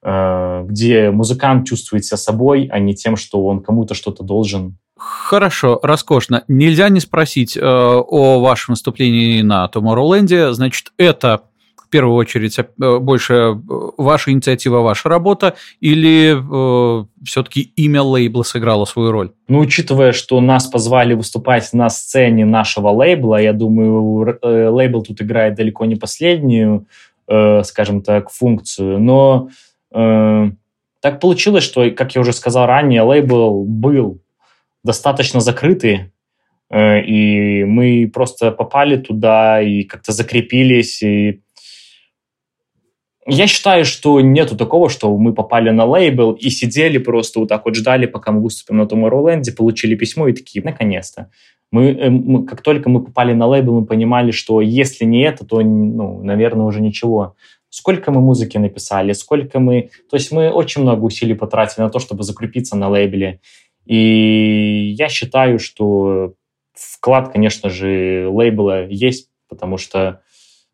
где музыкант чувствует себя собой, а не тем, что он кому-то что-то должен. Хорошо, роскошно. Нельзя не спросить э, о вашем выступлении на Tomorrowland. Значит, это в первую очередь э, больше э, ваша инициатива, ваша работа, или э, все-таки имя лейбла сыграло свою роль? Ну, учитывая, что нас позвали выступать на сцене нашего лейбла, я думаю, э, лейбл тут играет далеко не последнюю, э, скажем так, функцию, но э, так получилось, что, как я уже сказал ранее, лейбл был достаточно закрытый, и мы просто попали туда и как-то закрепились, и я считаю, что нету такого, что мы попали на лейбл и сидели просто вот так вот ждали, пока мы выступим на Tomorrowland, получили письмо и такие, наконец-то. Мы, э, мы, как только мы попали на лейбл, мы понимали, что если не это, то, ну, наверное, уже ничего. Сколько мы музыки написали, сколько мы... То есть мы очень много усилий потратили на то, чтобы закрепиться на лейбле. И я считаю, что вклад, конечно же, лейбла есть, потому что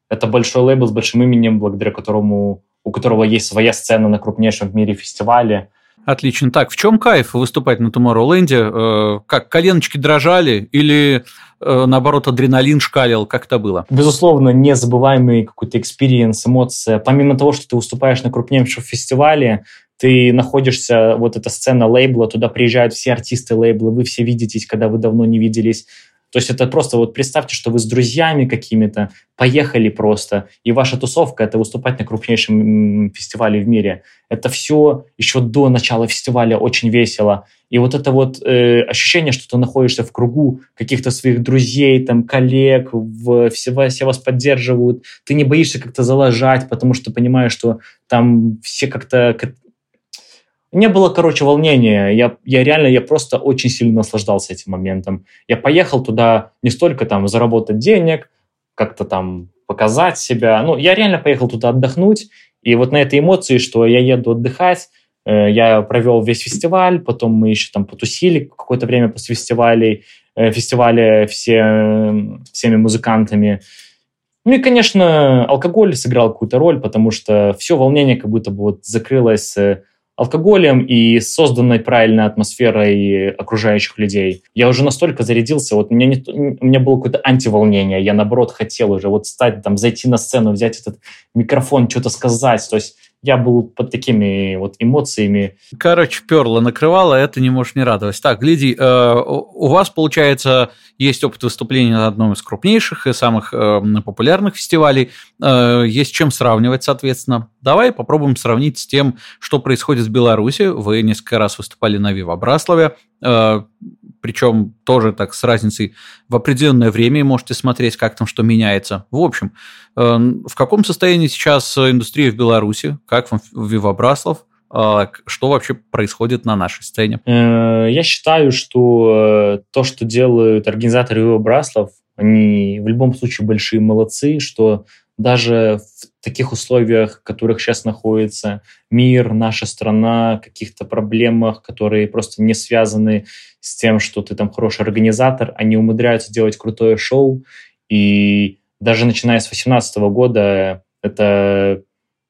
это большой лейбл с большим именем, благодаря которому у которого есть своя сцена на крупнейшем в мире фестивале. Отлично. Так, в чем кайф выступать на Tomorrowland? Э, как, коленочки дрожали или, э, наоборот, адреналин шкалил? Как это было? Безусловно, незабываемый какой-то experience, эмоция. Помимо того, что ты выступаешь на крупнейшем фестивале, ты находишься, вот эта сцена лейбла, туда приезжают все артисты лейбла, вы все видитесь, когда вы давно не виделись, то есть это просто вот представьте, что вы с друзьями какими-то поехали просто, и ваша тусовка — это выступать на крупнейшем фестивале в мире. Это все еще до начала фестиваля очень весело. И вот это вот э, ощущение, что ты находишься в кругу каких-то своих друзей, там, коллег, в, все, все вас поддерживают, ты не боишься как-то залажать, потому что понимаешь, что там все как-то не было, короче, волнения. Я, я реально, я просто очень сильно наслаждался этим моментом. Я поехал туда не столько там заработать денег, как-то там показать себя. Ну, я реально поехал туда отдохнуть, И вот на этой эмоции, что я еду отдыхать, э, я провел весь фестиваль, потом мы еще там потусили какое-то время после фестивалей, э, фестиваля все, всеми музыкантами. Ну и, конечно, алкоголь сыграл какую-то роль, потому что все волнение как будто бы вот закрылось э, алкоголем и созданной правильной атмосферой окружающих людей. Я уже настолько зарядился, вот у меня, не, у меня было какое-то антиволнение, я наоборот хотел уже вот стать, там, зайти на сцену, взять этот микрофон, что-то сказать, то есть я был под такими вот эмоциями. Короче, перло накрывало, это не можешь не радовать. Так, гляди, э, у вас, получается, есть опыт выступления на одном из крупнейших и самых э, популярных фестивалей. Э, есть чем сравнивать, соответственно. Давай попробуем сравнить с тем, что происходит в Беларуси. Вы несколько раз выступали на Вива Браславе. Э, причем тоже так с разницей в определенное время можете смотреть, как там что меняется. В общем, э, в каком состоянии сейчас индустрия в Беларуси, как вам Вивабраслов, э, что вообще происходит на нашей сцене? Э, я считаю, что то, что делают организаторы Вивабраслов, они в любом случае большие молодцы, что даже в таких условиях, в которых сейчас находится мир, наша страна, каких-то проблемах, которые просто не связаны с тем, что ты там хороший организатор, они умудряются делать крутое шоу. И даже начиная с 2018 года, это...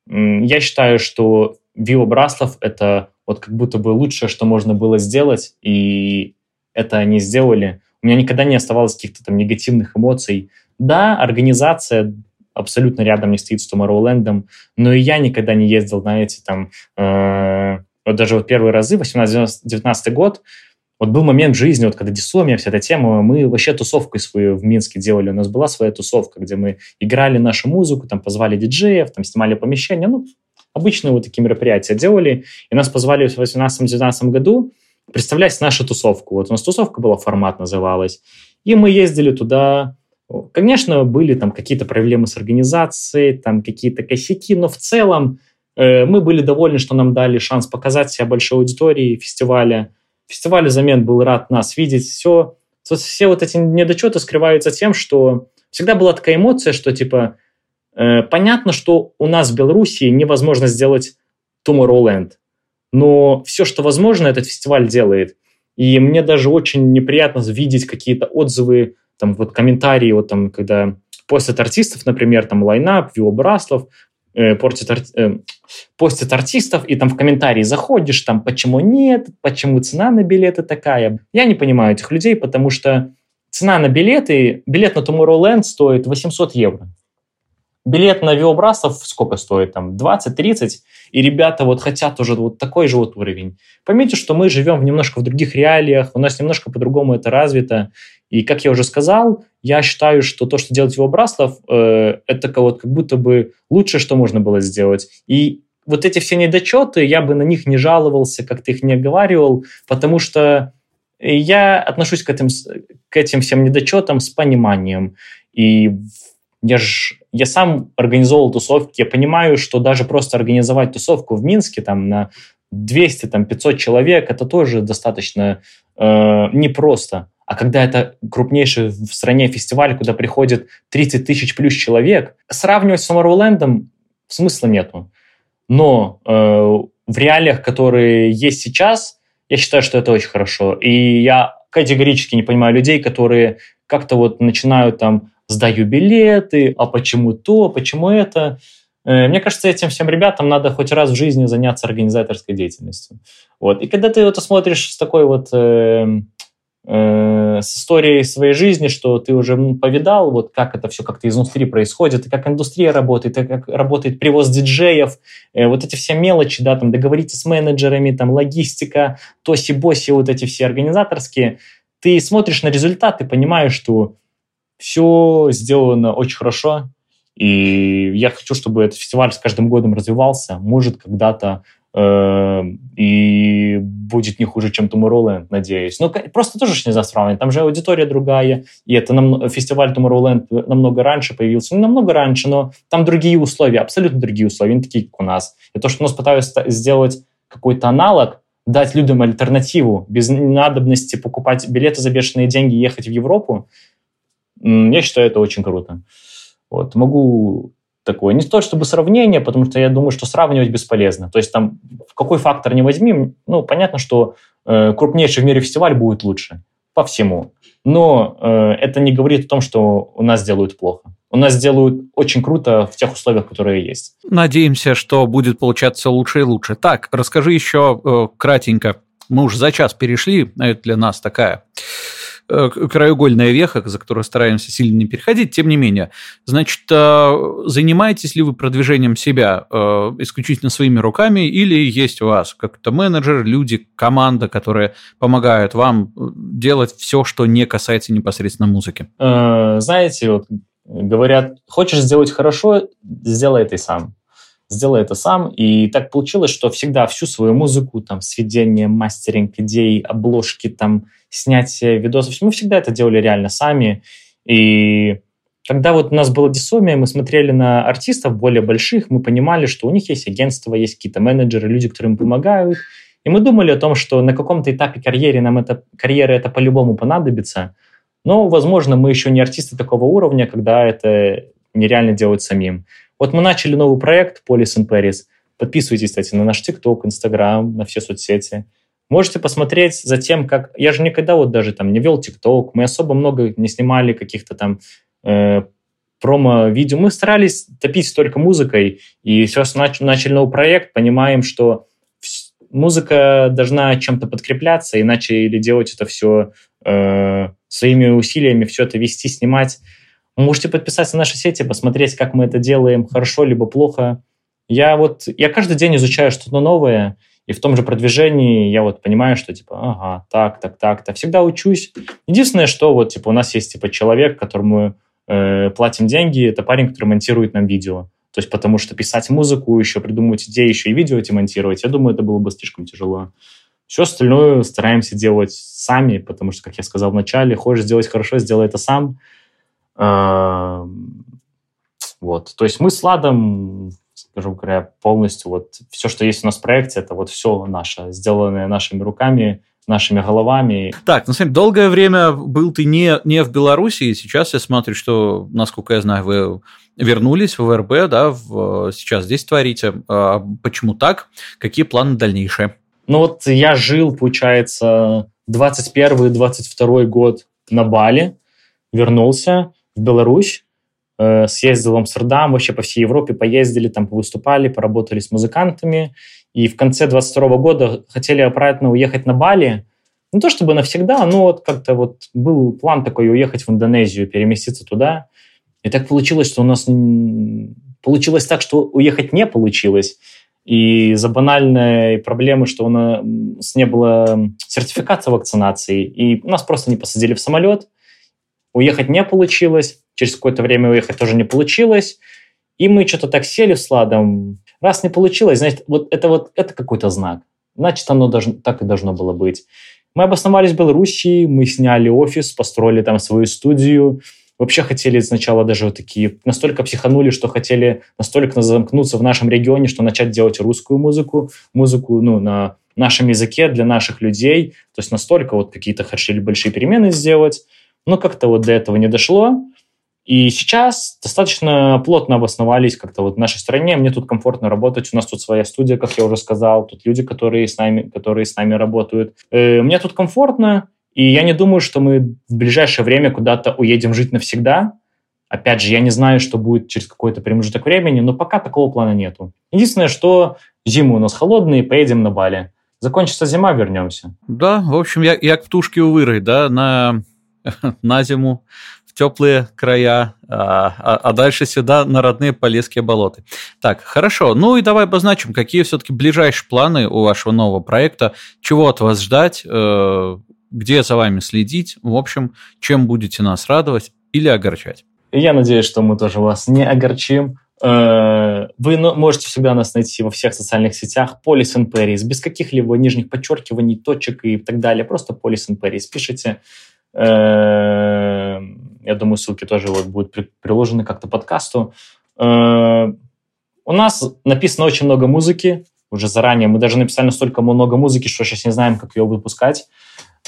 Я считаю, что Вива Браслов — это вот как будто бы лучшее, что можно было сделать, и это они сделали. У меня никогда не оставалось каких-то там негативных эмоций. Да, организация абсолютно рядом не стоит с Tomorrowland, но и я никогда не ездил на эти там, э, вот даже вот первые разы, 18-19 год, вот был момент в жизни, вот когда Дисомия, вся эта тема, мы вообще тусовку свою в Минске делали. У нас была своя тусовка, где мы играли нашу музыку, там позвали диджеев, там снимали помещения, ну, обычные вот такие мероприятия делали. И нас позвали в 18-19 году представлять нашу тусовку. Вот у нас тусовка была, формат называлась. И мы ездили туда, Конечно, были там какие-то проблемы с организацией, там какие-то косяки, но в целом э, мы были довольны, что нам дали шанс показать себя большой аудитории фестиваля. Фестиваль «Замен» был рад нас видеть. Все, все вот эти недочеты скрываются тем, что всегда была такая эмоция, что типа э, понятно, что у нас в Беларуси невозможно сделать Tomorrowland, но все, что возможно, этот фестиваль делает. И мне даже очень неприятно видеть какие-то отзывы там вот комментарии, вот там, когда постят артистов, например, там лайнап, Вио Браслов, э, портят, э, постят артистов, и там в комментарии заходишь, там, почему нет, почему цена на билеты такая. Я не понимаю этих людей, потому что цена на билеты, билет на Tomorrowland стоит 800 евро. Билет на Виобрасов сколько стоит? Там 20-30. И ребята вот хотят уже вот такой же вот уровень. Поймите, что мы живем в немножко в других реалиях, у нас немножко по-другому это развито. И, как я уже сказал, я считаю, что то, что делает его Браслов, э, это вот как будто бы лучшее, что можно было сделать. И вот эти все недочеты, я бы на них не жаловался, как-то их не оговаривал, потому что я отношусь к этим, к этим всем недочетам с пониманием. И я, ж, я сам организовал тусовки, я понимаю, что даже просто организовать тусовку в Минске там, на 200, там, 500 человек, это тоже достаточно э, непросто. А когда это крупнейший в стране фестиваль, куда приходит 30 тысяч плюс человек, сравнивать с Tomorrowland смысла нету. Но э, в реалиях, которые есть сейчас, я считаю, что это очень хорошо. И я категорически не понимаю людей, которые как-то вот начинают там сдаю билеты, а почему то, почему это. Э, мне кажется, этим всем ребятам надо хоть раз в жизни заняться организаторской деятельностью. Вот. И когда ты это смотришь с такой вот э, Э, с историей своей жизни, что ты уже повидал, вот как это все как-то изнутри происходит, и как индустрия работает, и как работает привоз диджеев, э, вот эти все мелочи, да, там договориться с менеджерами, там логистика, тоси-боси, вот эти все организаторские, ты смотришь на результат и понимаешь, что все сделано очень хорошо, и я хочу, чтобы этот фестиваль с каждым годом развивался, может, когда-то и будет не хуже, чем Tomorrowland, надеюсь. Но просто тоже нельзя сравнивать. Там же аудитория другая, и это нам, фестиваль Tomorrowland намного раньше появился. Не намного раньше, но там другие условия, абсолютно другие условия, не такие, как у нас. И то, что у нас пытаются сделать какой-то аналог, дать людям альтернативу, без надобности покупать билеты за бешеные деньги и ехать в Европу, я считаю, это очень круто. Вот. Могу такое. Не то чтобы сравнение, потому что я думаю, что сравнивать бесполезно. То есть там в какой фактор не возьми, ну, понятно, что э, крупнейший в мире фестиваль будет лучше по всему. Но э, это не говорит о том, что у нас делают плохо. У нас делают очень круто в тех условиях, которые есть. Надеемся, что будет получаться лучше и лучше. Так, расскажи еще э, кратенько. Мы уже за час перешли, это для нас такая краеугольная веха, за которую стараемся сильно не переходить, тем не менее. Значит, э, занимаетесь ли вы продвижением себя э, исключительно своими руками или есть у вас как-то менеджер, люди, команда, которые помогают вам делать все, что не касается непосредственно музыки? Знаете, вот говорят, хочешь сделать хорошо, сделай это сам сделай это сам. И так получилось, что всегда всю свою музыку, там, сведение, мастеринг идей, обложки, там, снятие видосов, мы всегда это делали реально сами. И когда вот у нас было дисомия, мы смотрели на артистов более больших, мы понимали, что у них есть агентство, есть какие-то менеджеры, люди, которые им помогают. И мы думали о том, что на каком-то этапе карьеры нам это, карьеры это по-любому понадобится. Но, возможно, мы еще не артисты такого уровня, когда это нереально делать самим. Вот мы начали новый проект Polis in Paris. Подписывайтесь, кстати, на наш ТикТок, Инстаграм, на все соцсети. Можете посмотреть за тем, как... Я же никогда вот даже там не вел ТикТок, мы особо много не снимали каких-то там э, промо-видео. Мы старались топить только музыкой, и сейчас нач- начали новый проект, понимаем, что музыка должна чем-то подкрепляться, иначе или делать это все э, своими усилиями, все это вести, снимать. Можете подписаться на наши сети, посмотреть, как мы это делаем, хорошо либо плохо. Я вот, я каждый день изучаю что-то новое, и в том же продвижении я вот понимаю, что типа, ага, так, так, так, так, всегда учусь. Единственное, что вот типа у нас есть типа человек, которому э, платим деньги, это парень, который монтирует нам видео. То есть потому что писать музыку, еще придумывать идеи, еще и видео эти монтировать, я думаю, это было бы слишком тяжело. Все остальное стараемся делать сами, потому что, как я сказал в начале, хочешь сделать хорошо, сделай это сам. Вот. То есть мы с Ладом, скажу говоря, полностью вот все, что есть у нас в проекте, это вот все наше, сделанное нашими руками, нашими головами. Так, ну, смотри, долгое время был ты не, не в Беларуси, и сейчас я смотрю, что, насколько я знаю, вы вернулись в ВРБ, да, в, сейчас здесь творите. А почему так? Какие планы дальнейшие? Ну вот я жил, получается, 21-22 год на Бали, вернулся, в Беларусь, э, съездил в Амстердам, вообще по всей Европе поездили, там выступали, поработали с музыкантами. И в конце 22 года хотели обратно уехать на Бали. Не то чтобы навсегда, но вот как-то вот был план такой уехать в Индонезию, переместиться туда. И так получилось, что у нас получилось так, что уехать не получилось. И из-за банальной проблемы, что у нас не было сертификата вакцинации, и нас просто не посадили в самолет, Уехать не получилось, через какое-то время уехать тоже не получилось. И мы что-то так сели с Ладом. Раз не получилось, значит, вот это вот это какой-то знак. Значит, оно должно, так и должно было быть. Мы обосновались в Белоруссии, мы сняли офис, построили там свою студию. Вообще хотели сначала даже вот такие, настолько психанули, что хотели настолько замкнуться в нашем регионе, что начать делать русскую музыку, музыку ну, на нашем языке для наших людей. То есть настолько вот какие-то хотели большие перемены сделать. Но как-то вот до этого не дошло. И сейчас достаточно плотно обосновались как-то вот в нашей стране. Мне тут комфортно работать. У нас тут своя студия, как я уже сказал. Тут люди, которые с нами, которые с нами работают. Э, мне тут комфортно. И я не думаю, что мы в ближайшее время куда-то уедем жить навсегда. Опять же, я не знаю, что будет через какой-то промежуток времени, но пока такого плана нету. Единственное, что зимы у нас холодные, поедем на Бали. Закончится зима, вернемся. Да, в общем, я, я к птушке увырой, да, на [laughs] на зиму в теплые края, а, а, а дальше сюда на родные Полесские болоты. Так, хорошо. Ну и давай обозначим, какие все-таки ближайшие планы у вашего нового проекта, чего от вас ждать, э, где за вами следить, в общем, чем будете нас радовать или огорчать. Я надеюсь, что мы тоже вас не огорчим. Э, вы можете всегда нас найти во всех социальных сетях Polis and без каких-либо нижних подчеркиваний, точек и так далее. Просто Polis and пишите. Э, я думаю, ссылки тоже вот будут приложены как-то подкасту. Э, у нас написано очень много музыки уже заранее. Мы даже написали настолько много музыки, что сейчас не знаем, как ее выпускать.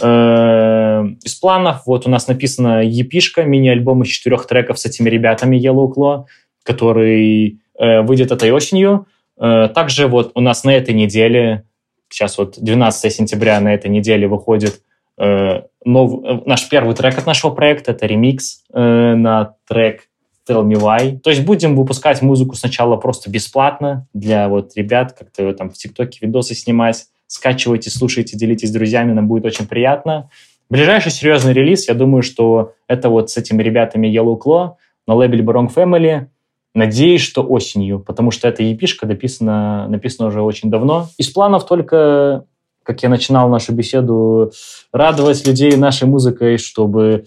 Э, из планов вот у нас написана епишка, мини-альбом из четырех треков с этими ребятами Yellow Claw. который выйдет этой осенью. Также вот у нас на этой неделе, сейчас вот 12 сентября на этой неделе выходит нов, э, наш первый трек от нашего проекта, это ремикс э, на трек Tell Me Why. То есть будем выпускать музыку сначала просто бесплатно для вот ребят, как-то там в ТикТоке видосы снимать, скачивайте, слушайте, делитесь с друзьями, нам будет очень приятно. Ближайший серьезный релиз, я думаю, что это вот с этими ребятами Yellow Claw на лейбле Barong Family. Надеюсь, что осенью, потому что эта епишка написана, написана уже очень давно. Из планов только, как я начинал нашу беседу, радовать людей нашей музыкой, чтобы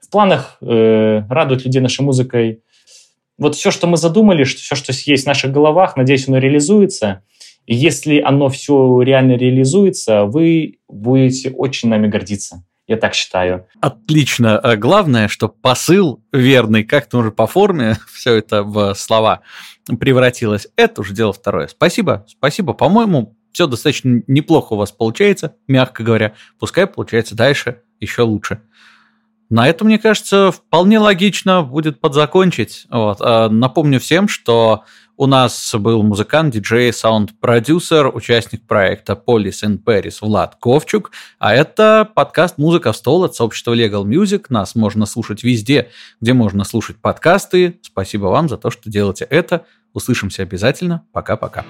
в планах э, радовать людей нашей музыкой. Вот все, что мы задумали, все, что есть в наших головах, надеюсь, оно реализуется. И если оно все реально реализуется, вы будете очень нами гордиться. Я так считаю. Отлично. А главное, что посыл верный, как-то уже по форме [laughs] все это в слова превратилось. Это уже дело второе. Спасибо, спасибо. По-моему, все достаточно неплохо у вас получается, мягко говоря. Пускай получается дальше еще лучше. На этом, мне кажется, вполне логично будет подзакончить. Вот. А, напомню всем, что у нас был музыкант, диджей, саунд-продюсер, участник проекта Police in Paris Влад Ковчук, а это подкаст «Музыка в стол» от сообщества Legal Music. Нас можно слушать везде, где можно слушать подкасты. Спасибо вам за то, что делаете это. Услышимся обязательно. Пока-пока.